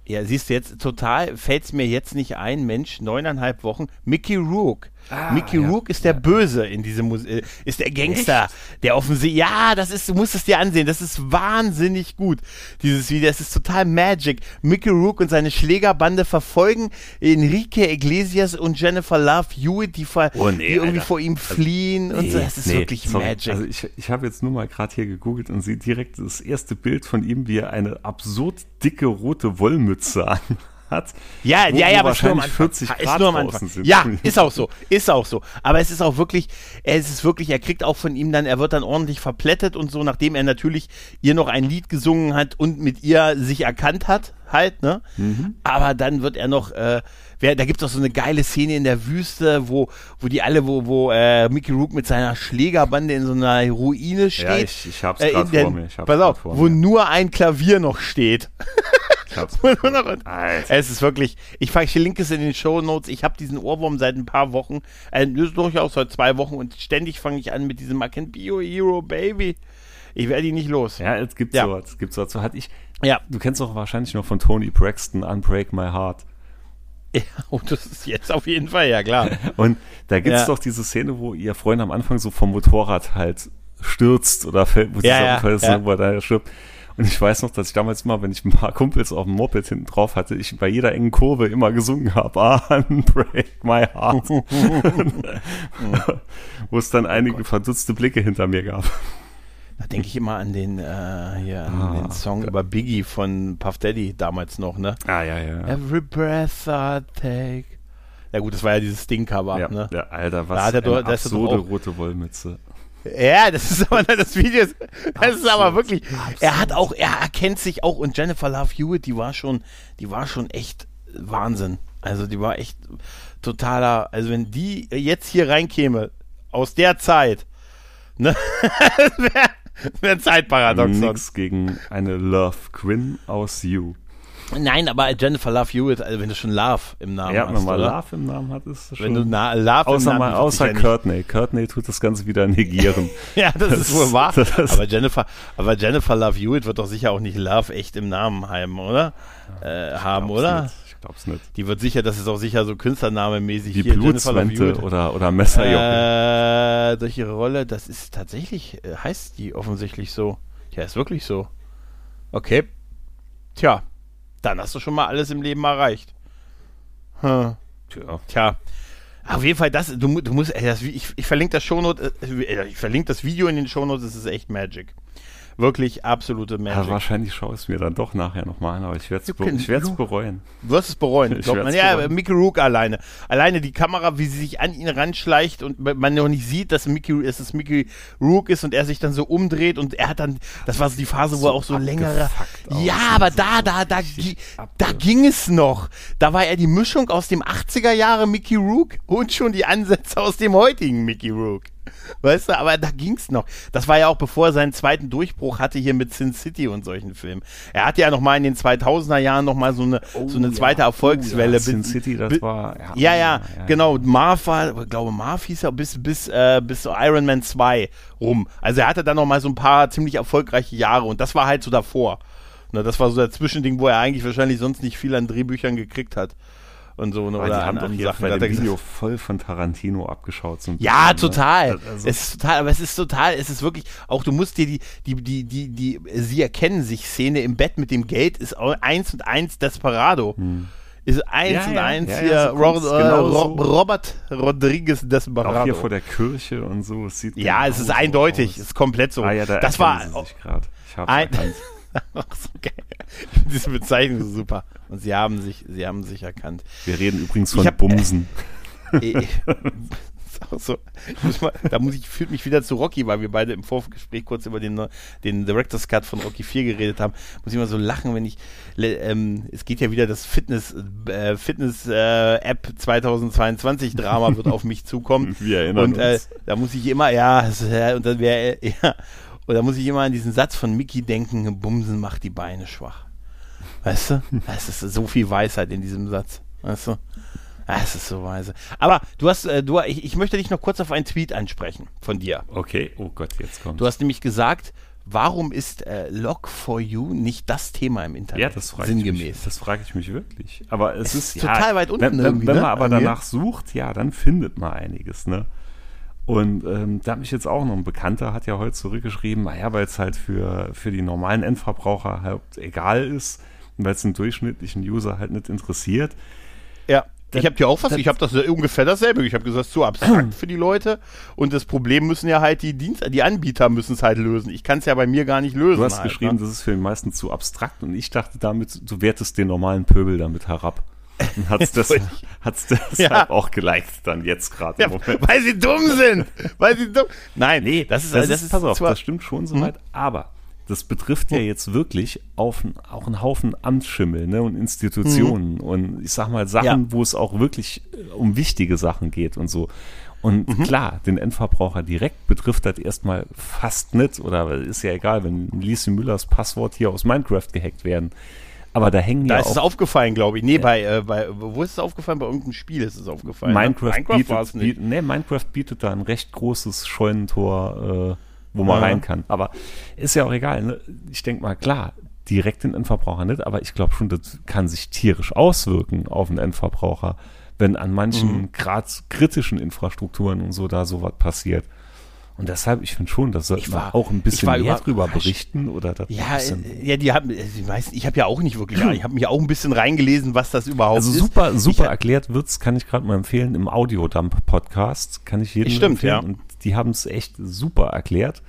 ja, siehst du jetzt, total fällt es mir jetzt nicht ein, Mensch, neuneinhalb Wochen, Mickey Rourke. Ah, Mickey ja, Rourke ist der Böse in diesem Musik, äh, ist der Gangster, Echt? der offensichtlich, ja, das ist, du musst es dir ansehen, das ist wahnsinnig gut, dieses Video, das ist total Magic. Mickey Rourke und seine Schlägerbande verfolgen Enrique Iglesias und Jennifer Love Hewitt, die, oh, nee, die irgendwie vor ihm also, fliehen also, und nee, so, das ist nee, wirklich sorry. Magic. Also ich, ich habe jetzt nur mal gerade hier gegoogelt und sehe direkt das erste Bild von ihm, wie er eine absurd dicke rote Wollmütze (laughs) an hat. Ja, ja, ja, aber es ist nur am wahrscheinlich Anfang. 40 Grad ist nur am Anfang. sind. Ja, ist auch so, ist auch so. Aber es ist auch wirklich, es ist wirklich, er kriegt auch von ihm dann, er wird dann ordentlich verplättet und so, nachdem er natürlich ihr noch ein Lied gesungen hat und mit ihr sich erkannt hat, halt, ne? Mhm. Aber dann wird er noch, äh, wer, da gibt es auch so eine geile Szene in der Wüste, wo, wo die alle, wo, wo äh, Mickey Rook mit seiner Schlägerbande in so einer Ruine steht. Ja, ich, ich hab's Äh, gerade vor mir. Ich hab's pass auf, vor wo mir. nur ein Klavier noch steht. (laughs) (laughs) Es ist wirklich, ich verlinke es in den Show Notes. Ich habe diesen Ohrwurm seit ein paar Wochen, äh, durchaus seit zwei Wochen und ständig fange ich an mit diesem I can be your hero, baby. Ich werde ihn nicht los. Ja, es gibt Ja. sowas. Es gibt sowas. So hatte ich, Ja. du kennst doch wahrscheinlich noch von Tony Braxton Unbreak My Heart. ja. Und (laughs) das ist jetzt auf jeden Fall, ja klar. (laughs) Und da gibt's Ja. doch diese Szene, wo ihr Freund am Anfang so vom Motorrad halt stürzt oder fällt, wo Ja, ja, ja. wo er da stirbt. Und ich weiß noch, dass ich damals mal, wenn ich ein paar Kumpels auf dem Moped hinten drauf hatte, ich bei jeder engen Kurve immer gesungen habe, (laughs) Unbreak my heart. (laughs) wo es dann einige verdutzte Blicke hinter mir gab. Da denke ich immer an den, äh, hier, an Ah, den Song über Biggie von Puff Daddy damals noch, ne? Ah, ja, ja. Every breath I take. Ja gut, das war ja dieses Ding-Cover, Ja, ne? ja, Alter, Da was hat er eine doch- absurde auch- rote Wollmütze. Ja, das ist aber das Video, ist, das ist aber Absolut, wirklich. Er hat auch, er erkennt sich auch und Jennifer Love Hewitt, die war schon, die war schon echt Wahnsinn. Also die war echt totaler. Also wenn die jetzt hier reinkäme aus der Zeit, ne, (laughs) wäre wär ein Zeitparadoxon. Nix gegen eine Love Quinn aus You. Nein, aber Jennifer Love Hewitt, also wenn du schon Love im Namen Ja, hast, wenn man oder? Love im Namen hat, ist das schon. Wenn du na, Love im außer Namen mal, außer. Courtney. Courtney tut das Ganze wieder negieren. (laughs) Ja, das, Das ist wohl wahr. das- aber Jennifer, aber Jennifer Love Hewitt wird doch sicher auch nicht Love echt im Namen haben, oder? Äh, haben, oder? Nicht. Ich glaub's nicht. Die wird sicher, das ist auch sicher so Künstlernamemäßig Die hier. Blutswente oder, oder Messerjochen. Äh, durch ihre Rolle, das ist tatsächlich, äh, heißt die offensichtlich so. Ja, ist wirklich so. Okay. Tja, dann hast du schon mal alles im Leben erreicht. Hm. Tja. Tja. Auf jeden Fall, das, du, du musst, ey, das, ich, ich verlinke das Shownote, äh, ich verlinke das Video in den Shownotes, es ist echt Magic. Wirklich absolute Ja, Magic. wahrscheinlich schaue ich es mir dann doch nachher nochmal an, aber ich werde es be ich werd's bereuen. Du wirst es bereuen. Ich Glaubt man. Ja, bereuen. Mickey Rook alleine. Alleine die Kamera, wie sie sich an ihn ranschleicht und man noch nicht sieht, dass, Mickey, dass es Mickey Rook ist und er sich dann so umdreht und er hat dann, das war so die Phase, wo So er auch so längere. Ja, aber da, da, da, da ging es noch. Da war er die Mischung aus dem 80er Jahre Mickey Rook und schon die Ansätze aus dem heutigen Mickey Rook. Weißt du, aber da ging's noch. Das war ja auch bevor er seinen zweiten Durchbruch hatte hier mit Sin City und solchen Filmen. Er hatte ja noch mal in den 2000er Jahren noch mal so eine, so eine Oh, zweite ja. Erfolgswelle. Oh, ja, bis- Sin City, das war. ja, ja, genau. Marv war, ich glaube, Marv hieß er bis, bis, äh, bis Iron Man 2 rum. Also er hatte dann noch mal so ein paar ziemlich erfolgreiche Jahre und das war halt so davor. Ne, das war so der Zwischending, wo er eigentlich wahrscheinlich sonst nicht viel an Drehbüchern gekriegt hat. Und so, ne, oder die haben doch hier Sachen. bei dem er gesagt- Video voll von Tarantino abgeschaut. Ein Ja, bisschen, ne? total. Also- es ist total, aber es ist total, es ist wirklich, auch du musst dir die, die, die, die, die, sie erkennen sich Szene im Bett mit dem Geld ist auch eins und eins Desperado. Ist eins Hm. Ja, und ja, eins ja, hier so Ro kommt's äh, genau Ro so. Robert Rodriguez Auch Desperado. hier vor der Kirche und so. Es sieht ja, es ist eindeutig, es ist komplett so. Ah, ja, da das war sie sich grad. Ich hab's ein, (laughs) so geil. (laughs) Diese Bezeichnung so super. Und sie haben sich, sie haben sich erkannt. Wir reden übrigens von hab- Bumsen. (laughs) Ist auch so. Muss mal, da muss ich, fühlt mich wieder zu Rocky, weil wir beide im Vorgespräch kurz über den, den Director's Cut von Rocky 4 geredet haben. Muss ich mal so lachen, wenn ich, ähm, es geht ja wieder das Fitness, äh, Fitness äh, App 2022 Drama wird auf mich zukommen. (laughs) Wir erinnern Und äh, uns. da muss ich immer, ja, äh, und dann wäre, äh, ja, und da muss ich immer an diesen Satz von Mickey denken, Bumsen macht die Beine schwach. Weißt du? (laughs) Es ist so viel Weisheit in diesem Satz. Weißt du? Es ist so weise. Aber du hast, äh, du, ich, ich möchte dich noch kurz auf einen Tweet ansprechen von dir. Okay, oh Gott, jetzt kommt. Du hast nämlich gesagt, warum ist äh, Log for You nicht das Thema im Internet? ja, das frage ich mich. Sinngemäß. Das frage ich mich wirklich. Aber es, Es ist total weit unten Wenn, wenn, irgendwie, wenn ne, man aber bei mir. danach sucht, ja, dann findet man einiges, ne? Und ähm, da hat mich jetzt auch noch ein Bekannter, hat ja heute zurückgeschrieben, naja, weil es halt für, für die normalen Endverbraucher halt egal ist, weil es einen durchschnittlichen User halt nicht interessiert. Ja. Ich habe dir auch was, ich habe das ungefähr dasselbe. Ich habe gesagt, zu abstrakt für die Leute und das Problem müssen ja halt die Dienst, die Anbieter müssen es halt lösen. Ich kann es ja bei mir gar nicht lösen. Du hast halt, geschrieben, ne? das ist für den meisten zu abstrakt und ich dachte damit, du wertest den normalen Pöbel damit herab. (laughs) Hat's das, hat's deshalb Ja. auch geliked dann jetzt gerade ja, weil sie dumm sind. weil sie dumm. Nein, Nee, das ist das, das ist, pass auf, das stimmt schon soweit, aber das betrifft ja jetzt wirklich auf, auch einen Haufen Amtsschimmel ne, und Institutionen und ich sag mal Sachen, Ja. wo es auch wirklich äh, um wichtige Sachen geht und so. Und Mhm. klar, den Endverbraucher direkt betrifft das erstmal fast nicht oder ist ja egal, wenn Lisi Müllers Passwort hier aus Minecraft gehackt werden. Aber da hängen Da ja ist es aufgefallen, glaube ich. Nee, bei, äh, bei, wo ist es aufgefallen? Bei irgendeinem Spiel ist es aufgefallen. ne? Minecraft, war es bietet, nicht. bietet, nee, Minecraft bietet da ein recht großes Scheunentor, äh, wo man Ja. rein kann. Aber ist ja auch egal. Ne? Ich denke mal, klar, direkt den Endverbraucher nicht, aber ich glaube schon, das kann sich tierisch auswirken auf den Endverbraucher, wenn an manchen Mhm. grad kritischen Infrastrukturen und so da sowas passiert. Und deshalb, ich finde schon, das sollte Ich man war- auch ein ich bisschen mehr drüber überrascht. berichten oder das Ja, äh, ja, die haben, äh, die meisten, ich habe ja auch nicht wirklich, ich habe mich auch ein bisschen reingelesen, was das überhaupt Also ist. super, super Ich- erklärt wird's, kann ich gerade mal empfehlen, im Audiodump-Podcast. Kann ich jedem Stimmt, empfehlen. ja. Und die haben es echt super erklärt.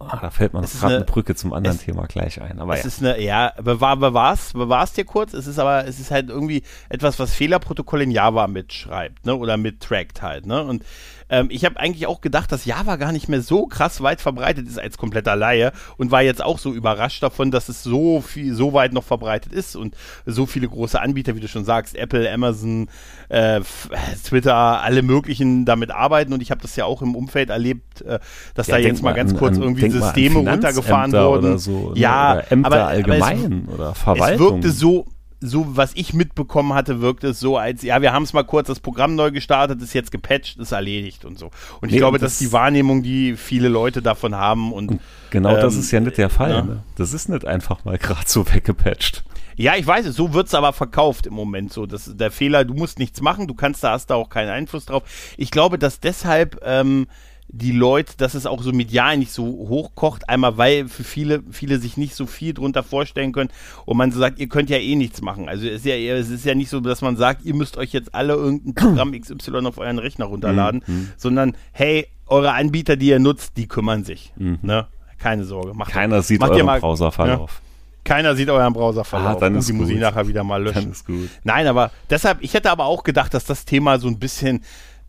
Ah, da fällt ist gerade eine, eine- Brücke zum anderen es- Thema gleich ein. Aber Es ja. ist eine, ja, bewahr, bewahr's, bewahr's dir kurz. Es ist aber, es ist halt irgendwie etwas, was Fehlerprotokoll in Java mitschreibt, ne, oder mittrackt halt, ne. Und ähm, ich habe eigentlich auch gedacht, dass Java gar nicht mehr so krass weit verbreitet ist als kompletter Laie und war jetzt auch so überrascht davon, dass es so viel, so weit noch verbreitet ist und so viele große Anbieter, wie du schon sagst, Apple, Amazon, äh, F- Twitter, alle möglichen damit arbeiten und ich habe das ja auch im Umfeld erlebt, äh, dass Ja, da jetzt mal ganz an- kurz an- irgendwie Systeme runtergefahren wurden. So, ne? ja, oder Ämter aber, aber es, allgemein oder es Verwaltung. wirkte so, so, was ich mitbekommen hatte, wirkte es so, als, ja, wir haben es mal kurz das Programm neu gestartet, ist jetzt gepatcht, ist erledigt und so. Und ich Nee, glaube, und das ist das- die Wahrnehmung, die viele Leute davon haben und Genau das ähm, ist ja nicht der Fall. ja. Ne? Das ist nicht einfach mal (laughs) gerade so weggepatcht. Ja, ich weiß es, so wird's aber verkauft im Moment so. Das, der Fehler, du musst nichts machen, du kannst da, hast da auch keinen Einfluss drauf. Ich glaube, dass deshalb ähm, die Leute, dass es auch so medial nicht so hochkocht, einmal weil für viele, viele sich nicht so viel drunter vorstellen können und man so sagt, ihr könnt ja eh nichts machen. Also es ist ja, es ist ja nicht so, dass man sagt, ihr müsst euch jetzt alle irgendein Programm XY auf euren Rechner runterladen, Mhm. sondern hey, eure Anbieter, die ihr nutzt, die kümmern sich. Ne? Keine Sorge. Macht, Mhm. Keiner sieht macht euren mal- Browserverlauf. keiner sieht euren Browserverlauf. Ah, dann ist die muss ich gut. nachher wieder mal löschen. Dann ist gut. Nein, aber deshalb, ich hätte aber auch gedacht, dass das Thema so ein bisschen,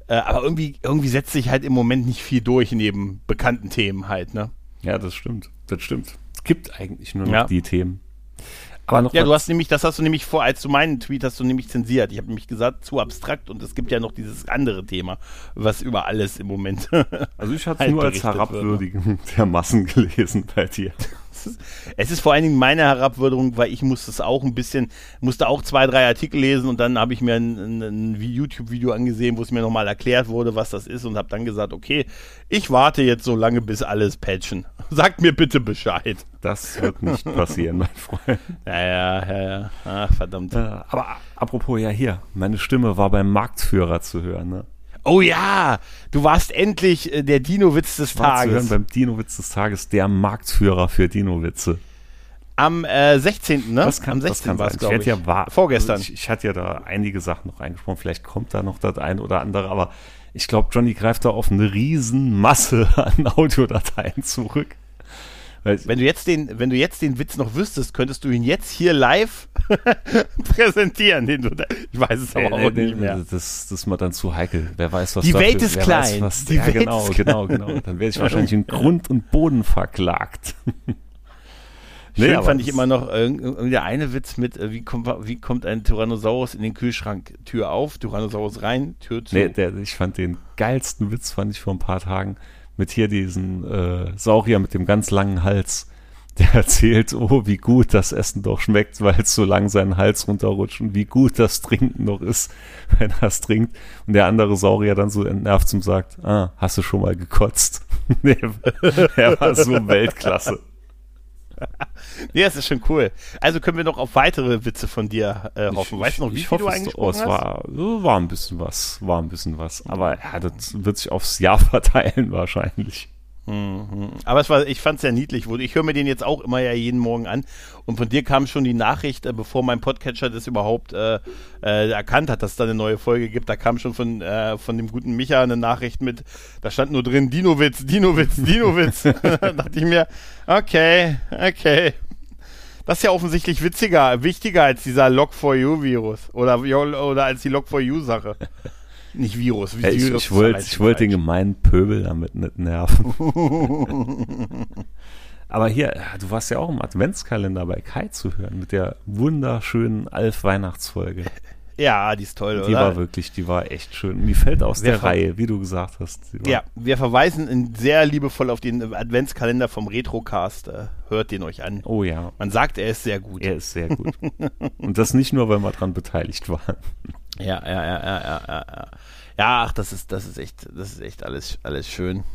äh, aber irgendwie, irgendwie setzt sich halt im Moment nicht viel durch neben bekannten Themen halt, ne? Ja, das stimmt. Das stimmt. Es gibt eigentlich nur noch Ja. die Themen. Aber noch Ja, du hast nämlich, das hast du nämlich vor, als du meinen Tweet hast du nämlich zensiert. Ich habe nämlich gesagt, zu abstrakt und es gibt ja noch dieses andere Thema, was über alles im Moment. Also ich (laughs) hatte es halt nur als ne? Herabwürdigung (laughs) der Massen gelesen bei dir. (laughs) Es ist vor allen Dingen meine Herabwürdigung, weil ich musste es auch ein bisschen, musste auch zwei, drei Artikel lesen und dann habe ich mir ein, ein, ein YouTube-Video angesehen, wo es mir nochmal erklärt wurde, was das ist und habe dann gesagt, okay, ich warte jetzt so lange, bis alles patchen. (laughs) Sagt mir bitte Bescheid. Das wird nicht (laughs) passieren, mein Freund. Ja, ja, ja, ja. Ach, verdammt. Äh, aber apropos, ja hier, meine Stimme war beim Marktführer zu hören. Ne? Oh ja, du warst endlich äh, der Dino-Witz des War zu hören Tages. beim Dino-Witz des Tages, der Marktführer für Dino-Witze. Am äh, 16., ne? Das kann, Am das 16. kann war sein. ich. ja wahr. Vorgestern. Also ich, ich hatte ja da einige Sachen noch eingesprochen. Vielleicht kommt da noch das ein oder andere, aber ich glaube, Johnny greift da auf eine riesen Masse (laughs) an Audiodateien zurück. Wenn du jetzt den, wenn du jetzt den Witz noch wüsstest, könntest du ihn jetzt hier live (laughs) präsentieren. Da, ich weiß es aber äh, auch äh, nicht mehr. Das, das ist mir dann zu heikel. Wer weiß, was Die Welt ist wer klein. Weiß, was, Die ja, Welt genau, ist genau, genau. Dann werde ich wahrscheinlich in Grund und Boden verklagt. (laughs) Schön fand ich immer noch äh, irgendwie der eine Witz mit, äh, wie kommt, wie kommt ein Tyrannosaurus in den Kühlschrank? Tür auf, Tyrannosaurus rein, Tür zu. Nee, der, ich fand den geilsten Witz, fand ich vor ein paar Tagen, mit hier diesen äh, Saurier mit dem ganz langen Hals. Der (laughs) erzählt, oh, wie gut das Essen doch schmeckt, weil es so lang seinen Hals runterrutscht und wie gut das Trinken noch ist, (laughs) wenn er es trinkt. Und der andere Saurier dann so entnervt zum sagt, ah, hast du schon mal gekotzt? (laughs) nee, er war so Weltklasse. Nee, das ist schon cool. Also können wir noch auf weitere Witze von dir äh, hoffen. Weißt du noch, wie ich viel hoffe, du es- eingesprochen oh, es war, war ein bisschen was, war ein bisschen was. Aber ja, das wird sich aufs Jahr (laughs) verteilen wahrscheinlich. Mhm. Aber es war, ich fand es sehr niedlich. Ich höre mir den jetzt auch immer ja jeden Morgen an. Und von dir kam schon die Nachricht, äh, bevor mein Podcatcher das überhaupt äh, äh, erkannt hat, dass es da eine neue Folge gibt. Da kam schon von, äh, von dem guten Micha eine Nachricht mit, da stand nur drin, Dinowitz, Dinowitz, Dinowitz. (laughs) da dachte ich mir, okay, okay. Das ist ja offensichtlich witziger, wichtiger als dieser Log4U-Virus oder, oder als die Log4U-Sache. (laughs) Nicht Virus. Wie ja, ich, ich wollte ich wollt den gemeinen Pöbel damit nicht nerven. (laughs) Aber hier, du warst ja auch im Adventskalender bei Kai zu hören mit der wunderschönen Alf-Weihnachtsfolge. Ja, die ist toll, die oder? Die war wirklich, die war echt schön. Die fällt aus wir der Reihe, wie du gesagt hast. Ja, wir verweisen sehr liebevoll auf den Adventskalender vom Retrocast. Äh, hört den euch an. Oh ja. Man sagt, er ist sehr gut. Er ist sehr gut. Und das nicht nur, weil wir daran beteiligt waren. Ja, ja, ja, ja, ja, ja. Ja, ach, das ist, das ist echt, das ist echt alles, alles schön.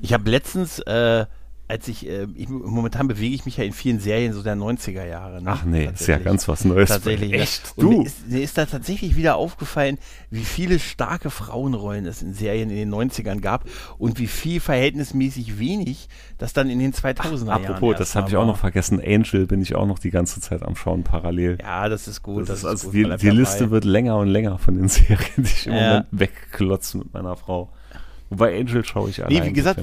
Ich habe letztens, äh, als ich, äh, ich, momentan bewege ich mich ja in vielen Serien so der 90er Jahre. Ne? Ach nee, ist ja ganz was Neues. Tatsächlich. Echt? Und du? Mir ist, mir ist da tatsächlich wieder aufgefallen, wie viele starke Frauenrollen es in Serien in den 90ern gab und wie viel verhältnismäßig wenig das dann in den 2000er Ach, Apropos, das habe ich auch noch vergessen. Angel bin ich auch noch die ganze Zeit am Schauen parallel. Ja, das ist gut. Das, das ist also gut, die, die Liste wird länger und länger von den (laughs) Serien, die ich im ja. Moment wegklotze mit meiner Frau. Wobei Angel schaue ich allein. Nee, wie gesagt,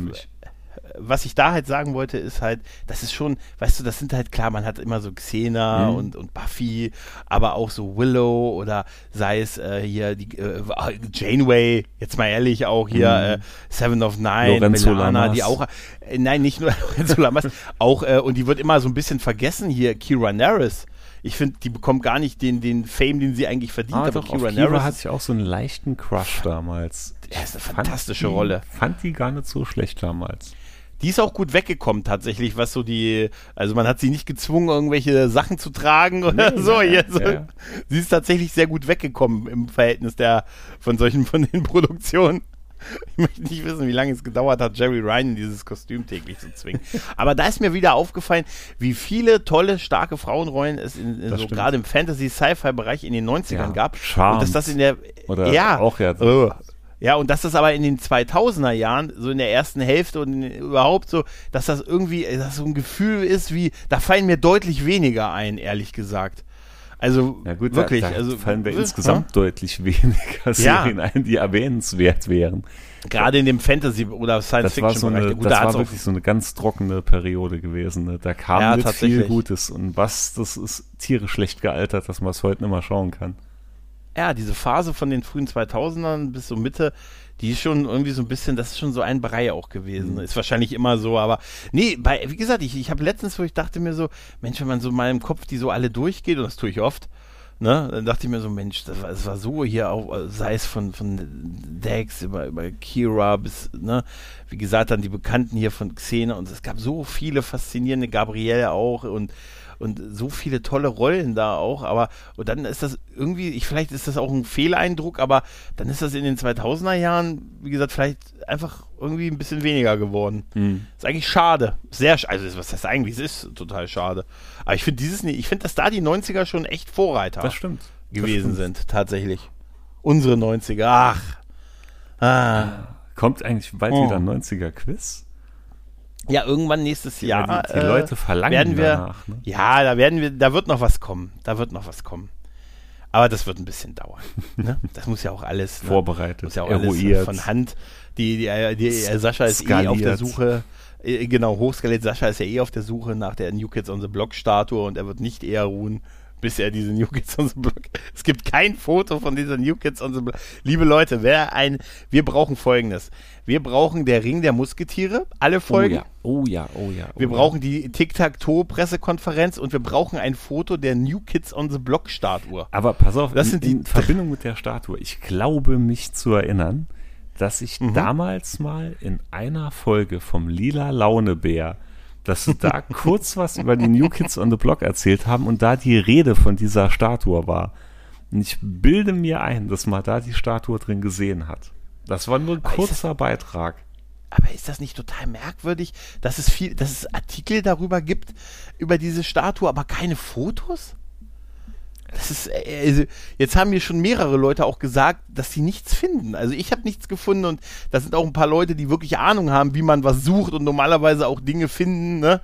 was ich da halt sagen wollte, ist halt, das ist schon, weißt du, das sind halt klar, man hat immer so Xena mhm. und, und Buffy, aber auch so Willow oder sei es äh, hier die äh, Janeway, jetzt mal ehrlich, auch hier mhm. äh, Seven of Nine, Lorenzo Melana, die auch, äh, nein, nicht nur (laughs) Lorenzo Lamas, auch, äh, und die wird immer so ein bisschen vergessen hier, Kira Nerys ich finde, die bekommt gar nicht den, den Fame, den sie eigentlich verdient. Ah, aber doch, Kira, Kira hatte ich auch so einen leichten Crush damals. Ja, ist eine fantastische fand Rolle. fand die gar nicht so schlecht damals. Die ist auch gut weggekommen tatsächlich, was so die, also man hat sie nicht gezwungen, irgendwelche Sachen zu tragen oder nee, so. Ja, so. Ja. Sie ist tatsächlich sehr gut weggekommen im Verhältnis der von solchen von den (laughs) Produktionen. Ich möchte nicht wissen, wie lange es gedauert hat, Jerry Ryan in dieses Kostüm täglich zu zwingen. Aber da ist mir wieder aufgefallen, wie viele tolle, starke Frauenrollen es in, in so gerade im Fantasy-Sci-Fi-Bereich in den 90ern ja, gab. Charmed. Und dass das in der Oder ja, auch ja. Oh, ja, und dass das aber in den 2000er Jahren, so in der ersten Hälfte und überhaupt so, dass das irgendwie, dass so ein Gefühl ist wie, da fallen mir deutlich weniger ein, ehrlich gesagt. Also ja gut, wirklich, da, da also fallen wir insgesamt (laughs) ja? deutlich weniger Serien ja. ein, die erwähnenswert wären. Gerade in dem Fantasy oder Science Fiction so Bereich. Gut, das da war wirklich so eine ganz trockene Periode gewesen. Ne? Da kam ja, nicht viel Gutes und was, das ist tierisch schlecht gealtert, dass man es heute nicht mehr schauen kann ja, diese Phase von den frühen 2000ern bis so Mitte, die ist schon irgendwie so ein bisschen, das ist schon so ein Brei auch gewesen. Mhm. Ist wahrscheinlich immer so, aber nee, bei, wie gesagt, ich, ich habe letztens, wo ich dachte mir so, Mensch, wenn man so mal im Kopf die so alle durchgeht, und das tue ich oft, ne, dann dachte ich mir so, Mensch, das war, das war so hier auch, sei es von, von Dex über, über Kira bis, ne, wie gesagt, dann die Bekannten hier von Xena und es gab so viele faszinierende, Gabrielle auch und und so viele tolle Rollen da auch, aber und dann ist das irgendwie, ich, vielleicht ist das auch ein Fehleindruck, aber dann ist das in den 2000er Jahren, wie gesagt, vielleicht einfach irgendwie ein bisschen weniger geworden. Mhm. Ist eigentlich schade. Sehr, also was heißt eigentlich, es ist total schade. Aber ich finde dieses, ich finde, dass da die 90er schon echt Vorreiter das gewesen das stimmt. sind, tatsächlich. Unsere 90er, ach. Ah. Kommt eigentlich bald oh. wieder ein 90er-Quiz? Ja, irgendwann nächstes Jahr. Ja, die, die äh, Leute verlangen werden wir, danach. Ne? Ja, da werden wir, da wird noch was kommen. Da wird noch was kommen. Aber das wird ein bisschen dauern. (laughs) ne? Das muss ja auch alles ne? vorbereitet, muss ja auch eruiert. alles von Hand. Die, die, die, die Sascha ist skaliert. eh auf der Suche. Äh, genau, hochskaliert. Sascha ist ja eh auf der Suche nach der New Kids on the Block Statue und er wird nicht eher ruhen, bis er diese New Kids on the Block. Es gibt kein Foto von dieser New Kids on the Block. Liebe Leute, wer ein, wir brauchen folgendes. Wir brauchen der Ring der Musketiere, alle oh Folgen. Oh ja, oh ja, oh ja. Oh wir ja. brauchen die Tic-Tac-Toe-Pressekonferenz und wir brauchen ein Foto der New Kids on the Block-Statue. Aber pass auf, das in, sind die in Verbindung mit der Statue. Ich glaube mich zu erinnern, dass ich mhm. damals mal in einer Folge vom Lila Launebär dass sie da (laughs) kurz was über die New Kids on the Block erzählt haben und da die Rede von dieser Statue war. Und ich bilde mir ein, dass man da die Statue drin gesehen hat. Das war nur ein aber kurzer das, Beitrag. Aber ist das nicht total merkwürdig, dass es viel, dass es Artikel darüber gibt, über diese Statue, aber keine Fotos? Ist, äh, also, jetzt haben mir schon mehrere Leute auch gesagt, dass sie nichts finden. Also ich habe nichts gefunden und da sind auch ein paar Leute, die wirklich Ahnung haben, wie man was sucht und normalerweise auch Dinge finden, ne,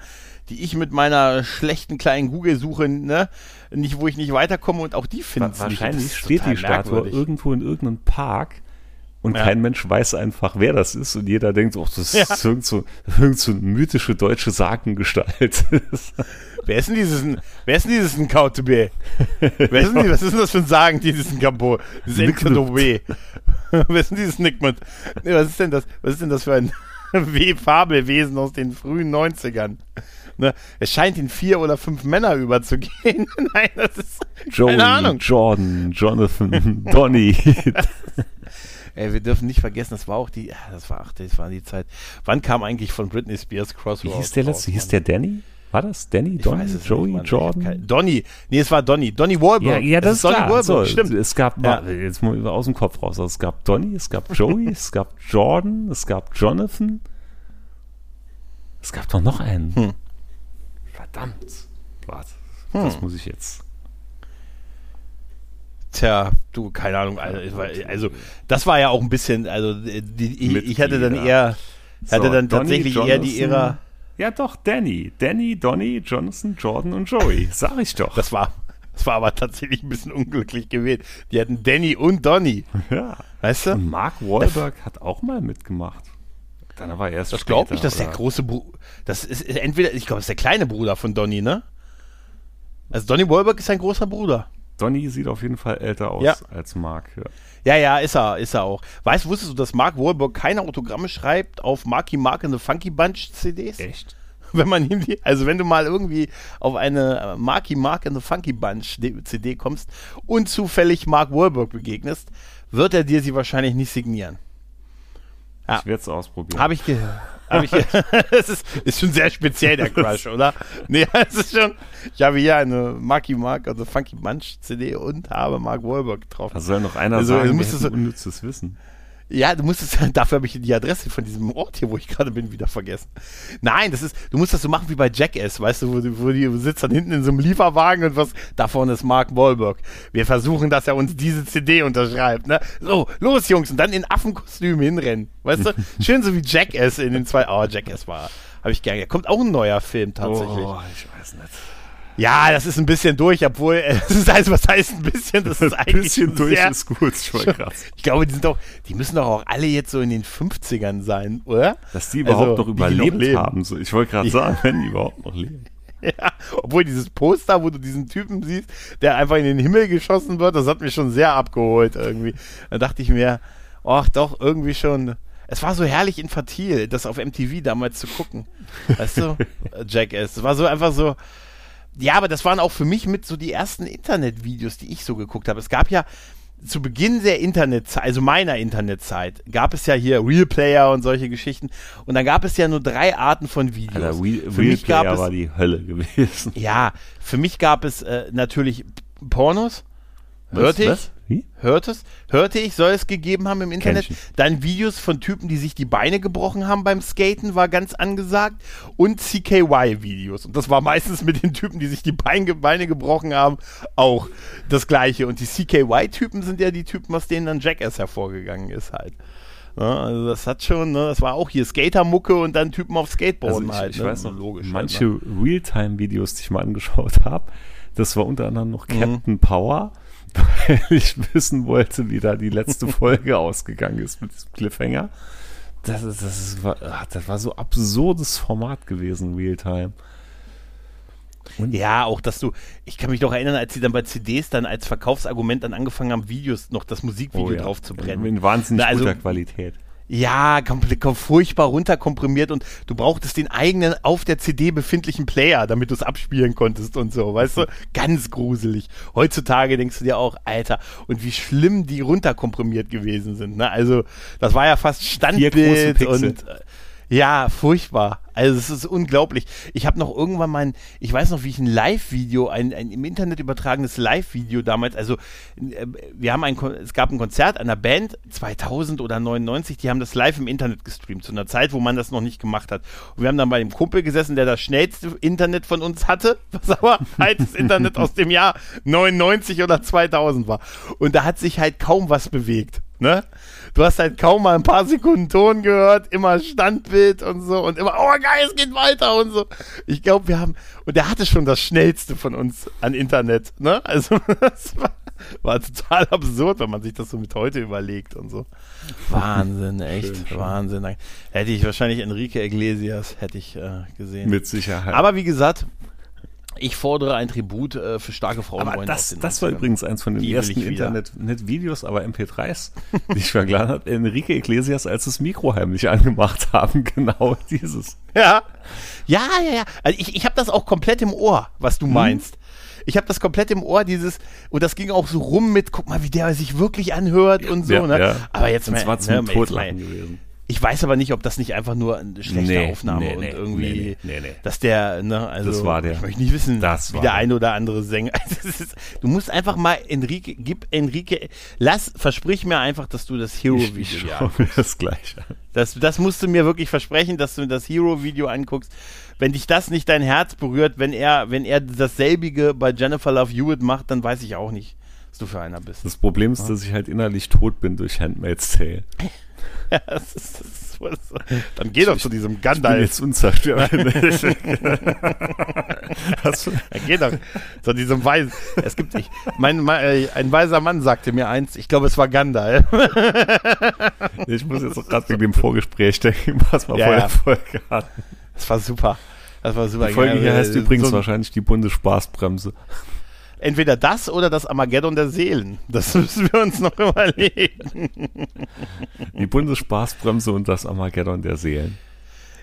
die ich mit meiner schlechten kleinen Google-Suche, ne, nicht, wo ich nicht weiterkomme und auch die finden es nicht. Wahrscheinlich steht die Statue merkwürdig. irgendwo in irgendeinem Park und ja. kein Mensch weiß einfach, wer das ist und jeder denkt, oh, das ja. ist irgend so, irgend so eine mythische deutsche Sagengestalt. (laughs) wer ist denn dieses, wer ist denn dieses Nkautebe? Wer ist denn, was ist denn das für ein Sagen, dieses Nkampo? Dieses Nkautebe. wer ist denn dieses Nickmut? Was ist denn das, was ist denn das für ein (laughs) W-Fabelwesen aus den frühen 90ern? Ne? Es scheint in vier oder fünf Männer überzugehen. (laughs) Nein, das ist Joey, keine Ahnung. Jordan, Jonathan, Donny. Ey, wir dürfen nicht vergessen, das war auch die, das war, ach, das war die Zeit. Wann kam eigentlich von Britney Spears Crossroads? Wie hieß der letzte? Hieß der Danny? War das Danny, Donny, Joey, nicht, Jordan? Kein, Donny. Nee, es war Donny. Donny Wahlberg. Ja, ja das, das ist Donny Wahlberg, so, stimmt. Es gab, ja. jetzt mal aus dem Kopf raus, also es gab Donny, es gab Joey, (laughs) es gab Jordan, es gab Jonathan. Es gab doch noch einen. Hm. Verdammt. Warte, hm. das muss ich jetzt. Tja, du, keine Ahnung. Also, also, das war ja auch ein bisschen, also die, ich, hatte dann eher, hatte dann Donny, tatsächlich Jonathan, eher die Ära. Ja, doch, Danny. Danny, Donny, Jonathan, Jordan und Joey. Sag ich doch. Das war, das war aber tatsächlich ein bisschen unglücklich gewählt. Die hatten Danny und Donny. Ja. Weißt du? Und Mark Wahlberg das, hat auch mal mitgemacht. Dann war er erst Das glaube ich, dass oder? der große Bruder. Das ist, ist entweder, ich glaube, das ist der kleine Bruder von Donny, ne? Also Donny Wahlberg ist sein großer Bruder. Donny sieht auf jeden Fall älter aus ja. als Mark. Ja. ja, ja, ist er, ist er auch. Weißt du, wusstest du, dass Mark Wahlberg keine Autogramme schreibt auf Marky Mark and the Funky Bunch CDs? Echt? (laughs) Wenn man ihm die, also wenn du mal irgendwie auf eine äh, Marky Mark and the Funky Bunch CD kommst und zufällig Mark Wahlberg begegnest, wird er dir sie wahrscheinlich nicht signieren. Ja. Ich werde es ausprobieren. Habe ich gehört. Ich, (laughs) das ist, ist schon sehr speziell, der Crush, oder? Nee, (laughs) es ist schon. Ich habe hier eine Marky Mark, also Funky Bunch CD und habe Mark Wahlberg drauf. Da soll noch einer also, sagen, wir so, unnützes Wissen. Ja, du musst es, (laughs) dafür habe ich die Adresse von diesem Ort hier, wo ich gerade bin, wieder vergessen. Nein, das ist, du musst das so machen wie bei Jackass, weißt du, wo, wo die sitzt dann hinten in so einem Lieferwagen und was, da vorne ist Mark Wahlberg. Wir versuchen, dass er uns diese CD unterschreibt, ne? So, los Jungs, und dann in Affenkostüm hinrennen, weißt du? (laughs) Schön so wie Jackass in den zwei, oh, Jackass war, habe ich gerne. Kommt auch ein neuer Film tatsächlich. Oh, ich weiß nicht. Ja, das ist ein bisschen durch, obwohl, (laughs) es ist also, was heißt ein bisschen? Das ist eigentlich. Ein bisschen durch sehr, ist gut, schon (laughs) krass. Ich glaube, die sind doch, die müssen doch auch alle jetzt so in den 50ern sein, oder? Dass die überhaupt also, noch überlebt noch haben. So, ich wollte gerade ja. sagen, wenn die überhaupt noch leben. (laughs) Ja, obwohl dieses Poster, wo du diesen Typen siehst, der einfach in den Himmel geschossen wird, das hat mich schon sehr abgeholt irgendwie. Da dachte ich mir, ach doch, irgendwie schon. Es war so herrlich infantil, das auf MTV damals zu gucken. Weißt du? Jackass. Es war so einfach so, ja, aber das waren auch für mich mit so die ersten Internetvideos, die ich so geguckt habe. Es gab ja zu Beginn der Internetzeit, also meiner Internetzeit, gab es ja hier Real Player und solche Geschichten. Und dann gab es ja nur drei Arten von Videos. Alter, Real, für Real mich Player gab es, war die Hölle gewesen. Ja, für mich gab es äh, natürlich Pornos. Hörte ich? Was? Wie? Hörtest, hörte ich, soll es gegeben haben im Internet. Dann Videos von Typen, die sich die Beine gebrochen haben beim Skaten, war ganz angesagt. Und CKY-Videos. Und das war meistens mit den Typen, die sich die Beine, Beine gebrochen haben, auch das Gleiche. Und die CKY-Typen sind ja die Typen, aus denen dann Jackass hervorgegangen ist halt. Ja, also das hat schon, ne, das war auch hier Skatermucke und dann Typen auf Skateboarden also ich, halt. Ich ne? weiß noch, logisch. Manche halt, ne? Realtime-Videos, die ich mal angeschaut (laughs) habe, das war unter anderem noch mhm. Captain mhm. Power weil (laughs) ich wissen wollte, wie da die letzte (laughs) Folge ausgegangen ist mit diesem Cliffhanger. Das, ist, das, ist, das war so absurdes Format gewesen, Realtime. Und ja, auch dass du, ich kann mich doch erinnern, als sie dann bei CDs dann als Verkaufsargument dann angefangen haben, Videos noch das Musikvideo oh ja. drauf zu brennen. In wahnsinnig also, guter Qualität. Ja, komplett, furchtbar runterkomprimiert und du brauchtest den eigenen auf der CD befindlichen Player, damit du es abspielen konntest und so, weißt du? (laughs) Ganz gruselig. Heutzutage denkst du dir auch, Alter, und wie schlimm die runterkomprimiert gewesen sind, ne? Also, das war ja fast Standbild und äh, ja, furchtbar. Also es ist unglaublich. Ich habe noch irgendwann mein, ich weiß noch, wie ich ein Live-Video, ein, ein im Internet übertragenes Live-Video damals, also äh, wir haben ein, es gab ein Konzert einer Band 2000 oder 99, die haben das live im Internet gestreamt, zu einer Zeit, wo man das noch nicht gemacht hat. Und wir haben dann bei dem Kumpel gesessen, der das schnellste Internet von uns hatte, (laughs) was aber halt das Internet aus dem Jahr 99 oder 2000 war. Und da hat sich halt kaum was bewegt. Ne? Du hast halt kaum mal ein paar Sekunden Ton gehört, immer Standbild und so und immer, oh geil, es geht weiter und so. Ich glaube, wir haben, und der hatte schon das schnellste von uns an Internet, ne? Also, (laughs) das war, war total absurd, wenn man sich das so mit heute überlegt und so. Wahnsinn, echt, Schön, schön. Wahnsinn. Hätte ich wahrscheinlich Enrique Iglesias, hätte ich äh, gesehen. Mit Sicherheit. Aber wie gesagt, ich fordere ein Tribut äh, für starke Frauen. Aber das, das war übrigens eins von den Die ersten ich wieder. Internet, nicht Videos, aber MP3s, (laughs) die ich verglichen habe. Enrique Iglesias, als das Mikro heimlich angemacht (laughs) haben, genau dieses. Ja. Ja, ja, ja. Also ich, ich habe das auch komplett im Ohr, was du meinst. Ich habe das komplett im Ohr, dieses, und das ging auch so rum mit, guck mal, wie der sich wirklich anhört und so, Ja, ne? ja. Aber jetzt mal, ne, jetzt mal, gewesen. Ich weiß aber nicht, ob das nicht einfach nur eine schlechte Nee, Aufnahme nee, und nee, irgendwie, nee, nee, nee. dass der, ne, also, Das war der. ich möchte nicht wissen, Das wie der eine oder andere Sänger, (laughs) Also, ist, du musst einfach mal Enrique, gib Enrique, lass, versprich mir einfach, dass du das Hero-Video mir das gleich an. das, das musst du mir wirklich versprechen, dass du das Hero-Video anguckst. Wenn dich das nicht dein Herz berührt, wenn er, wenn er dasselbige bei Jennifer Love Hewitt macht, dann weiß ich auch nicht, was du für einer bist. Das Problem ist, dass ich halt innerlich tot bin durch Handmaid's Tale. (laughs) Ja, das ist, das ist, (laughs) was, dann geh doch zu diesem Ich bin Gandalf. jetzt unzerstörbar. Du- Dann geh doch zu diesem Weisen. Es gibt nicht. Mein, mein, äh, ein weiser Mann sagte mir eins, ich glaube, es war Gandalf. (laughs) ich muss jetzt gerade wegen dem Vorgespräch denken, was wir Ja, vor ja. der Folge hatten. Das war super. Das war super. Die Folge hier heißt übrigens so ein- wahrscheinlich die Bundesspaßbremse. Entweder das oder das Armageddon der Seelen. Das (laughs) müssen wir uns noch überlegen. Die Bundesspaßbremse und das Armageddon der Seelen.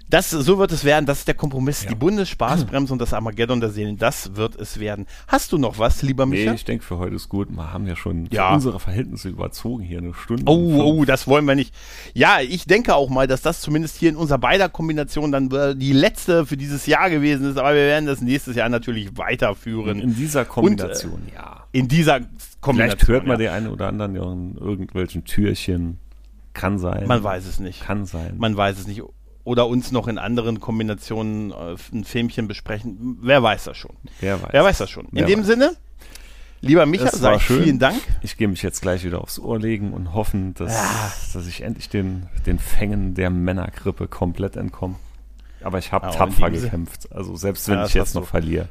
Das, so wird es werden, das ist der Kompromiss. Ja. Die Bundesspaßbremse und das Armageddon der Seelen, das wird es werden. Hast du noch was, lieber Nee, Micha? ich denke, für heute ist gut. Wir haben ja schon Ja. unsere Verhältnisse überzogen hier eine Stunde. und Oh, oh, das wollen wir nicht. Ja, ich denke auch mal, dass das zumindest hier in unserer beider Kombination dann äh, die letzte für dieses Jahr gewesen ist, aber wir werden das nächstes Jahr natürlich weiterführen. In dieser Kombination, ja. in dieser Kombination. Vielleicht hört man ja. den einen oder anderen ja in irgendwelchen Türchen. Kann sein. Man weiß es nicht. Kann sein. Man weiß es nicht. Oder uns noch in anderen Kombinationen äh, ein Filmchen besprechen. Wer weiß das schon. Wer weiß. Wer weiß das schon. In Wer dem weiß. Sinne, lieber Micha, ich schön. vielen Dank. Ich gehe mich jetzt gleich wieder aufs Ohr legen und hoffen, dass, Ja. dass ich endlich den, den Fängen der Männergrippe komplett entkomme. Aber ich habe Ja, und tapfer gekämpft. Also selbst wenn Ja, ich das jetzt noch du. verliere.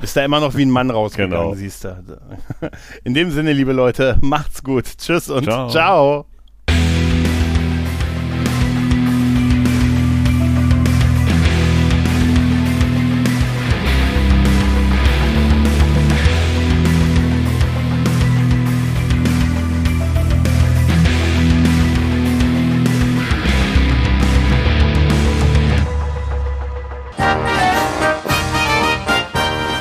Bist da immer noch wie ein Mann rausgegangen, Genau. siehst du. (laughs) In dem Sinne, liebe Leute, macht's gut. Tschüss und Ciao. ciao.